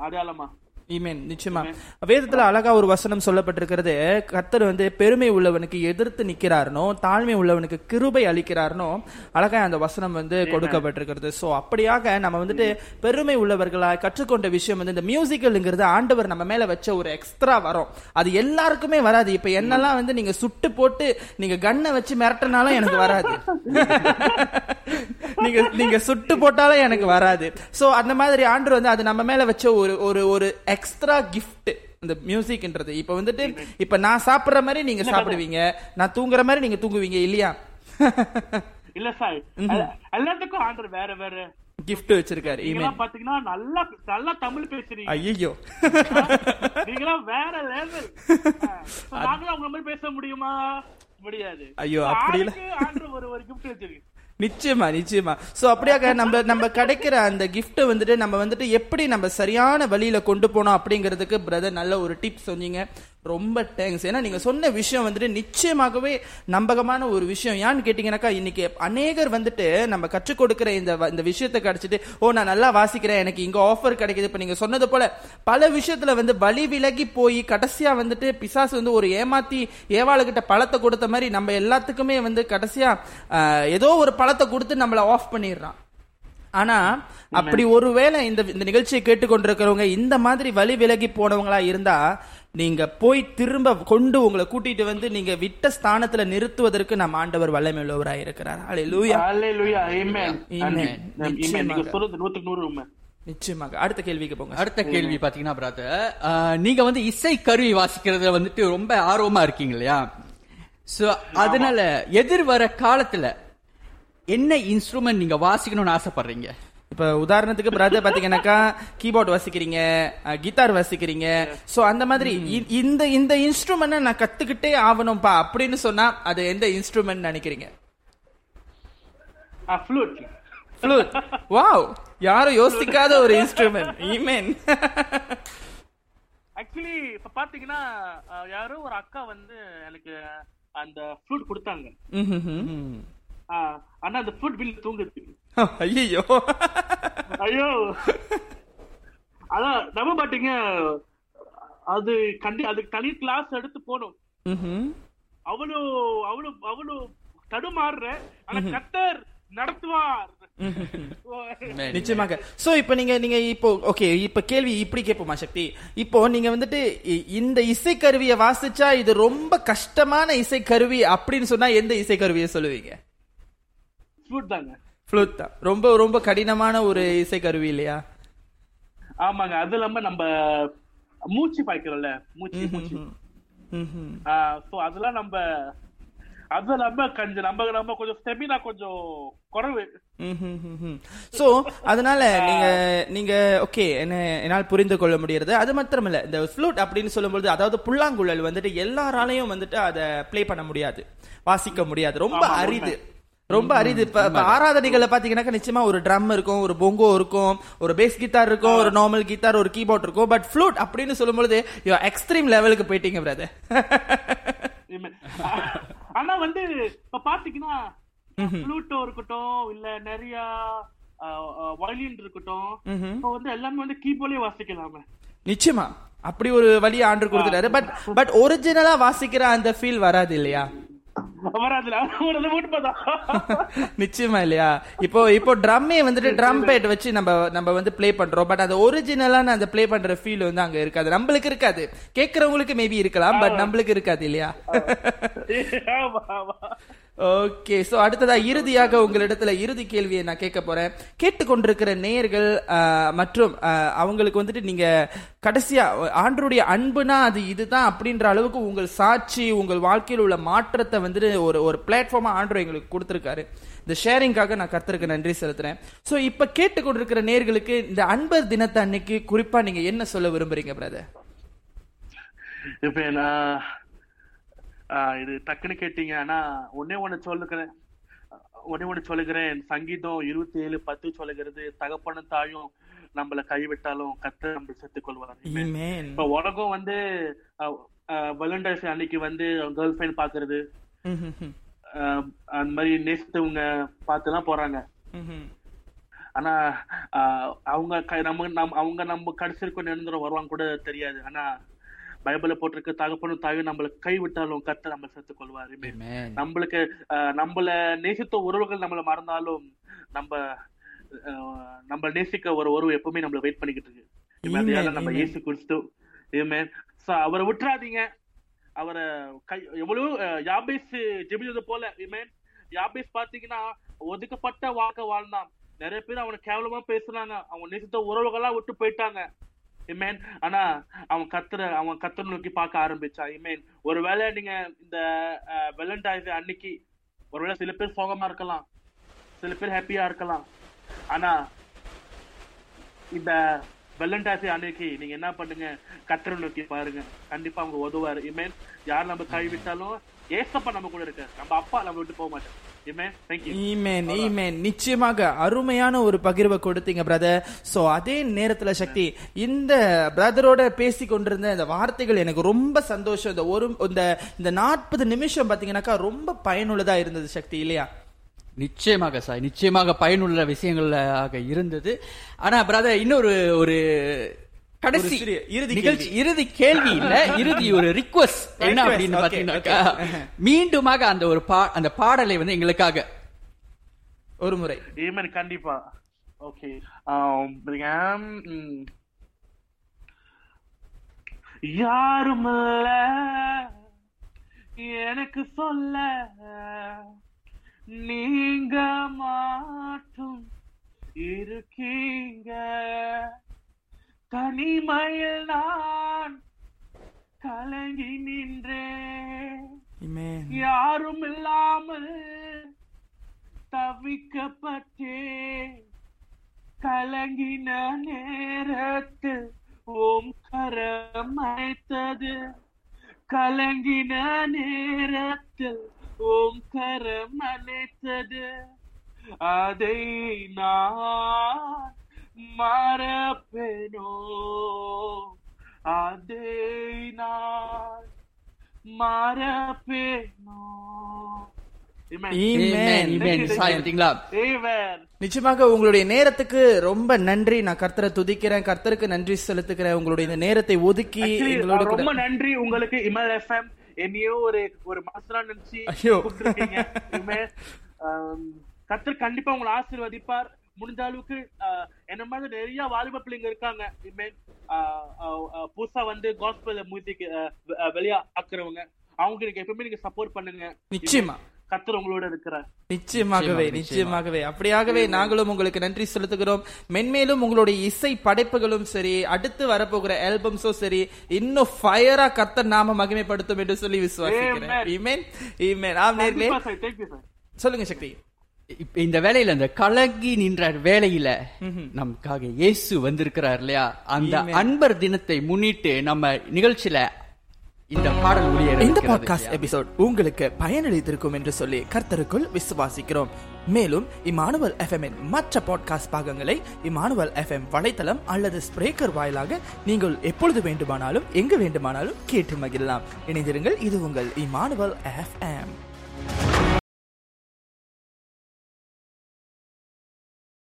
அடையாளமா? ஈமேன் நிச்சயமா. வேதத்துல அழகா ஒரு வசனம் சொல்லப்பட்டிருக்கிறது. கர்த்தர் வந்து பெருமை உள்ளவனுக்கு எதிர்த்து நிக்கிறாருனோ தாழ்மை உள்ளவனுக்கு கிருபை அளிக்கிறாருனோ அழகா அந்த வசனம் வந்து கொடுக்கப்பட்டிருக்கிறது. சோ அப்படியாக நம்ம வந்துட்டு பெருமை உள்ளவர்களா கற்றுக்கொண்ட விஷயம் வந்து இந்த மியூசிக்கல்ங்கிறது ஆண்டவர் நம்ம மேல வச்ச ஒரு எக்ஸ்ட்ரா வரும். அது எல்லாருக்குமே வராது. இப்ப என்னெல்லாம் வந்து நீங்க சுட்டு போட்டு நீங்க கண்ணை வச்சு மிரட்டினாலும் எனக்கு வராது. [laughs] நீங்க நீங்க சுட்டு போட்டாலும் எனக்கு வராது. சோ அந்த மாதிரி ஆண்டு வந்து அது நம்ம மேல வச்ச ஒரு ஒரு ஒரு எக்ஸ்ட்ரா கிஃப்ட் இந்த மியூசிக்ன்றது இப்ப வந்துட்டு இப்ப நான் சாப்பிடுற மாதிரி நீங்க சாப்பிடுவீங்க. நான் தூங்குற மாதிரி நீங்க தூங்குவீங்க இல்லையா? இல்ல சார் எல்லாத்துக்கும் ஆண்டர் வேற வேற. கிஃப்ட் வச்சிருக்காரு நீங்களாம் பாத்தீங்கன்னா நல்லா நல்லா தமிழ் பேசுறீங்க. ஐயோ நீங்களாம் வேற லெவல் நாங்களும் அவங்க மாதிரி பேச முடியுமா? முடியாது. ஐயோ, அப்படி இல்ல. ஒரு ஒரு கிஃப்ட் வச்சிருக்கு. நிச்சயமா நிச்சயமா. சோ அப்படியாக நம்ம நம்ம கிடைக்கிற அந்த கிஃப்ட் வந்துட்டு நம்ம வந்துட்டு எப்படி நம்ம சரியான வழியில கொண்டு போனோம் அப்படிங்கிறதுக்கு பிரதர் நல்ல ஒரு டிப்ஸ் சொன்னீங்க. ரொம்ப தேங்க்ஸ் ஏன்னா நீங்க சொன்ன விஷயம் வந்துட்டு நிச்சயமாகவே நம்பகமான ஒரு விஷயம். ஏன்னு கேட்டீங்கன்னாக்கா இன்னைக்கு அநேகர் வந்துட்டு நம்ம கற்றுக் கொடுக்கிற இந்த இந்த விஷயத்தை கிடைச்சிட்டு ஓ நான் நல்லா வாசிக்கிறேன். எனக்கு இங்க ஆஃபர் கிடைக்குது. இப்ப நீங்க சொன்னது போல பல விஷயத்துல வந்து வழி விலகி போய் கடைசியா வந்துட்டு பிசாசு வந்து ஒரு ஏமாத்தி ஏவாளுகிட்ட பழத்தை கொடுத்த மாதிரி நம்ம எல்லாத்துக்குமே வந்து கடைசியா ஆஹ், ஏதோ ஒரு பழத்தை கொடுத்து நம்மள ஆஃப் பண்ணிடுறான். ஆனா அப்படி ஒருவேளை இந்த இந்த நிகழ்ச்சியை கேட்டுக்கொண்டிருக்கிறவங்க இந்த மாதிரி வழி விலகி போனவங்களா இருந்தா நீங்க போய் திரும்ப கொண்டு உங்களை கூட்டிட்டு வந்து நீங்க விட்ட ஸ்தானத்துல நிறுத்துவதற்கு நம்ம ஆண்டவர் வல்லமை உள்ளவராய் இருக்கிறார் ஹalleluya Hallelujah. Amen. Amen. Amen. நிச்சயமாக. அடுத்த கேள்விக்கு போங்க அடுத்த கேள்வி பாத்தீங்கன்னா பிரதர் நீங்க வந்து இசை கருவி வாசிக்கிறதுல வந்துட்டு ரொம்ப ஆர்வமா இருக்கீங்க இல்லையா சோ அதனால எதிர் வர காலத்துல என்ன இன்ஸ்ட்ருமெண்ட் நீங்க வாசிக்கணும்னு ஆசைப்படுறீங்க இப்ப உதாரணத்துக்கு பிரதர் பாத்தீங்கன்னாக்கா கீபோர்ட் வாசிக்கிறீங்க கிட்டார் வாசிக்கிறீங்க. சோ அந்த மாதிரி இந்த இந்த இன்ஸ்ட்ருமெண்ட் நான் கத்துக்கிட்டே ஆகணும்பா அப்படின்னு சொன்னா அது எந்த இன்ஸ்ட்ருமெண்ட் நினைக்கிறீங்க? வாவ் யாரும் யோசிக்காத ஒரு இன்ஸ்ட்ருமெண்ட் ஈமேன் ஆக்சுவலி இப்ப பாத்தீங்கன்னா யாரோ ஒரு அக்கா வந்து எனக்கு அந்த ஃப்ளூட் கொடுத்தாங்க. ஆஹ், ஆனா அந்த ஃப்ளூட் பில் தூங்குது [laughs] ஐயோ ஐயோ. அதான் நம்ப மாட்டீங்க அது கண்டி அதுக்கு தனி கிளாஸ் எடுத்து போகணும் அவ்வளோ அவ்வளோ அவ்வளோ தடுமாறுற ஆனா கத்தர் நடத்துவார். நிச்சயமாக. சோ இப்போ நீங்க நீங்க இப்போ ஓகே இப்ப கேள்வி இப்படி கேட்போமா சக்தி? இப்போ நீங்க வந்துட்டு இ- இந்த இசைக்கருவியை வாசிச்சா இது ரொம்ப கஷ்டமான இசைக்கருவி அப்படின்னு சொன்னா எந்த இசைக்கருவியை சொல்லுவீங்க? தாங்க. ஃப்ளூட் தான் ரொம்ப ரொம்ப கடினமான ஒரு இசைக்கருவி இல்லையா? ஆமாங்க. அது இல்லாம நம்ம மூச்சு பாய்க்கிறோம்ல. மூச்சு மூச்சு. சோ அதெல்லாம் நம்ம அது இல்லாம கொஞ்சம் நம்ம நம்ம கொஞ்சம் ஸ்டெமினா கொஞ்சம் குறைவு. சோ அதனால நீங்க நீங்க ஓகே என்ன என்னால் புரிந்து கொள்ள முடியறது அது மாத்திரமல்ல. இந்த ஃப்ளூட் அப்படின்னு சொல்லும்போது அதாவது புல்லாங்குழல் வந்துட்டு எல்லாராலையும் வந்துட்டு அதை ப்ளே பண்ண முடியாது. வாசிக்க முடியாது. ரொம்ப அரிது. ரொம்ப அரிது. இப்ப ஆராதனைகள்ல பாத்தீங்கன்னாக்கா நிச்சயமா ஒரு ட்ரம் இருக்கும் ஒரு பொங்கோ இருக்கும் ஒரு பேஸ் கிட்டார் இருக்கும் ஒரு நார்மல் கிட்டார் ஒரு கீபோர்ட் இருக்கும். பட் ஃப்ளூட் அப்படின்னு சொல்லும்போது எக்ஸ்ட்ரீம் லெவலுக்கு போயிட்டீங்க பிரதர் ஆனா வந்து இப்ப பாத்தீங்கன்னா ஃப்ளூட்டோ இருக்கட்டும் இல்ல நிறைய வயலின் இருக்கட்டும் இப்ப வந்து எல்லாமே வந்து கீபோர்ட்லயே வாசிக்கலாமே. நிச்சயமா. அப்படி ஒரு வழி ஆண்டு கொடுத்துட்டாரு. பட் பட் ஒரிஜினலா வாசிக்கிற அந்த ஃபீல் வராது இல்லையா? [laughs] நிச்சயமா இல்லையா? இப்போ இப்போ ட்ரம்மே வந்துட்டு ட்ரம் பேட் வச்சு நம்ம நம்ம வந்து ப்ளே பண்றோம். பட் அந்த ஒரிஜினலான அந்த ப்ளே பண்ற ஃபீல் வந்து அங்க இருக்காது. நம்மளுக்கு இருக்காது. கேக்குறவங்களுக்கு மேபி இருக்கலாம் பட் நம்மளுக்கு இருக்காது இல்லையா? ஓகே சோ அடுத்ததா இறுதியாக உங்களிடத்துல இறுதி கேள்வியை நான் கேட்க போறேன். கேட்டுக்கொண்டிருக்கிற நேயர்கள் மற்றும் அவங்களுக்கு வந்துட்டு நீங்க கடைசியா ஆண்டருடைய அன்புனா அது இதுதான் அப்படின்ற அளவுக்கு உங்கள் சாட்சி உங்கள் வாழ்க்கையில் உள்ள மாற்றத்தை வந்துட்டு ஒரு ஒரு பிளாட்ஃபார்மா ஆண்டர் எங்களுக்கு கொடுத்துருக்காரு. இந்த ஷேரிங்காக நான் கர்த்தருக்கு நன்றி செலுத்துறேன். சோ இப்ப கேட்டுக்கொண்டிருக்கிற நேர்களுக்கு இந்த அன்பர் தினத்தை அன்னைக்கு குறிப்பா நீங்க என்ன சொல்ல விரும்புறீங்க பிரதர் இப்ப நான் இது டக்குன்னு கேட்டீங்க. ஆனா ஒன்னே ஒண்ணு சொல்லுகிறேன். ஒன்னே ஒண்ணு சொல்லுகிறேன். சங்கீதம் இருபத்தி ஏழு பத்து சொல்லுகிறது தகப்பனும் தாயும் நம்மள கைவிட்டாலும் கத்த நம்ம செத்துக் கொள்வார். இப்ப உலகம் வந்து வேலண்டைன்ஸ் அன்னைக்கு வந்து கேர்ள் ஃபிரெண்ட் பாக்குறது. அந்த மாதிரி நேசித்தவங்க பார்த்துலாம் போறாங்க. ஆனா அவங்க க- நம்ம நம் அவங்க நம்ம கடைசிக்கும் நிரந்தரம் வருவாங்க கூட தெரியாது. ஆனா பைபிள்ல போட்டிருக்க தகப்பனும் தாயும் நம்மளுக்கு கை விட்டாலும் கத்த நம்ம சேர்த்துக் கொள்வார். நம்மளுக்கு நம்மள நேசித்த உறவுகள் நம்மள மறந்தாலும் நம்ம நம்ம நேசிக்க ஒரு உறவு எப்பவுமே நம்மள வெயிட் பண்ணிக்கிட்டு இருக்கு. நம்ம கிறிஸ்து. Amen. So, அவரை விட்டுறாதீங்க. அவரை கை எவ்வளவு யாபேஸ் ஜெபிச்சது போல Amen. யாபேஸ் பாத்தீங்கன்னா ஒதுக்கப்பட்ட வாழ்க்கை வாழ்ந்தான். நிறைய பேர் அவனை கேவலமா பேசுனாங்க. அவன் நேசித்த உறவுகளா விட்டு போயிட்டாங்க. இமேன் ஆனா அவன் கத்துற அவன் கத்துற நோக்கி பார்க்க ஆரம்பிச்சான் இமேன் ஒருவேளை நீங்க இந்த வெலண்டைஸ் அன்னைக்கு ஒருவேளை சில பேர் சோகமா இருக்கலாம். சில பேர் ஹாப்பியா இருக்கலாம். ஆனா இந்த வெலண்டைஸ் அன்னைக்கு நீங்க என்ன பண்ணுங்க? கத்திர நோக்கி பாருங்க. கண்டிப்பா அவங்க உதவாரு இமேன் யார் நம்ம கை விட்டாலும் ஏசப்பா நம்ம கூட இருக்க நம்ம அப்பா நம்ம விட்டு போக மாட்டோம் நிச்சயமாக அருமையான ஒரு பகிர்வை கொடுத்தீங்க பிரதர் சோ அதே நேரத்துல சக்தி இந்த பிரதரோட பேசி கொண்டிருந்த இந்த வார்த்தைகள் எனக்கு ரொம்ப சந்தோஷம். இந்த ஒரு இந்த இந்த நாற்பது நிமிஷம் பாத்தீங்கன்னாக்கா ரொம்ப பயனுள்ளதா இருந்தது சக்தி இல்லையா? நிச்சயமாக சார் நிச்சயமாக பயனுள்ள விஷயங்களாக இருந்தது. ஆனா பிரதர் இன்னொரு ஒரு கடைசி நிகழ்ச்சி இறுதி கேள்வி இல்ல இறுதி ஒரு ரிக்வஸ்ட் [laughs] என்ன அப்படின்னு பாத்தீங்கன்னாக்கா. [laughs] மீண்டுமாக அந்த ஒரு பா அந்த பாடலை வந்து எங்களுக்காக ஒரு முறை. கண்டிப்பா. ஓகே யாரும் இல்ல எனக்கு சொல்ல நீங்க மாற்றும் இருக்கீங்க. தனிமையில் நான் கலங்கி நின்றேன். யாரும் இல்லாமல் தவிக்கப்பட்டே கலங்கின நேரத்தில் ஓம் கரம் அழைத்தது கலங்கின நேரத்தில் ஓம் கரம் அழைத்தது அதை நான் மறப்பேனோ? அதை நான் மறப்பேனோ. நிச்சயமாக உங்களுடைய நேரத்துக்கு ரொம்ப நன்றி. நான் கர்த்தரை துதிக்கிறேன். கர்த்தருக்கு நன்றி செலுத்துக்கிறேன் உங்களுடைய இந்த நேரத்தை ஒதுக்கி ரொம்ப நன்றி உங்களுக்கு. இமல் எஃப்எம் என்னையோ ஒரு ஒரு மாசம் நினைச்சு கர்த்தர் கண்டிப்பா உங்களை ஆசீர்வதிப்பார். முடிஞ்ச அளவுக்கு என்ன மாதிரி நிறைய வாலிப பிள்ளைங்க இருக்காங்க. புதுசா வந்து காஸ்பல் மியூசிக் வெளியா ஆக்குறவங்க அவங்க நீங்க எப்பவுமே நீங்க சப்போர்ட் பண்ணுங்க. நிச்சயமா. கர்த்தர் உங்களோட இருக்கிறார். நிச்சயமாகவே நிச்சயமாக, நிச்சயமாகவே. அப்படியாகவே நாங்களும் உங்களுக்கு நன்றி செலுத்துகிறோம். மென்மேலும் உங்களுடைய இசை படைப்புகளும் சரி அடுத்து வரப்போகிற ஆல்பம்ஸும் சரி இன்னும் ஃபயரா கர்த்தர் நாம மகிமைப்படுத்தும் என்று சொல்லி விசுவாசிக்கிறேன். சொல்லுங்க சக்தி. இப்ப இந்த வேலையில இந்த கலங்கி நின்ற வேலையில நமக்காக இயேசு வந்திருக்கிறார் இல்லையா? அந்த. அன்பர் தினத்தை முன்னிட்டு நம்ம நிகழ்ச்சியில இந்த பாடல் ஒளிய இந்த பாட்காஸ்ட் எபிசோட் உங்களுக்கு பயனளித்திருக்கும் என்று சொல்லி கர்த்தருக்குள் விசுவாசிக்கிறோம். மேலும் இமானுவல் எஃப்எம் மற்ற பாட்காஸ்ட் பாகங்களை இமானுவல் எஃப்எம் வலைத்தளம் அல்லது ஸ்பிரேக்கர் வாயிலாக நீங்கள் எப்பொழுது வேண்டுமானாலும் எங்கு வேண்டுமானாலும் கேட்டு மகிழலாம். இணைந்திருங்கள் இது உங்கள் Immanuel FM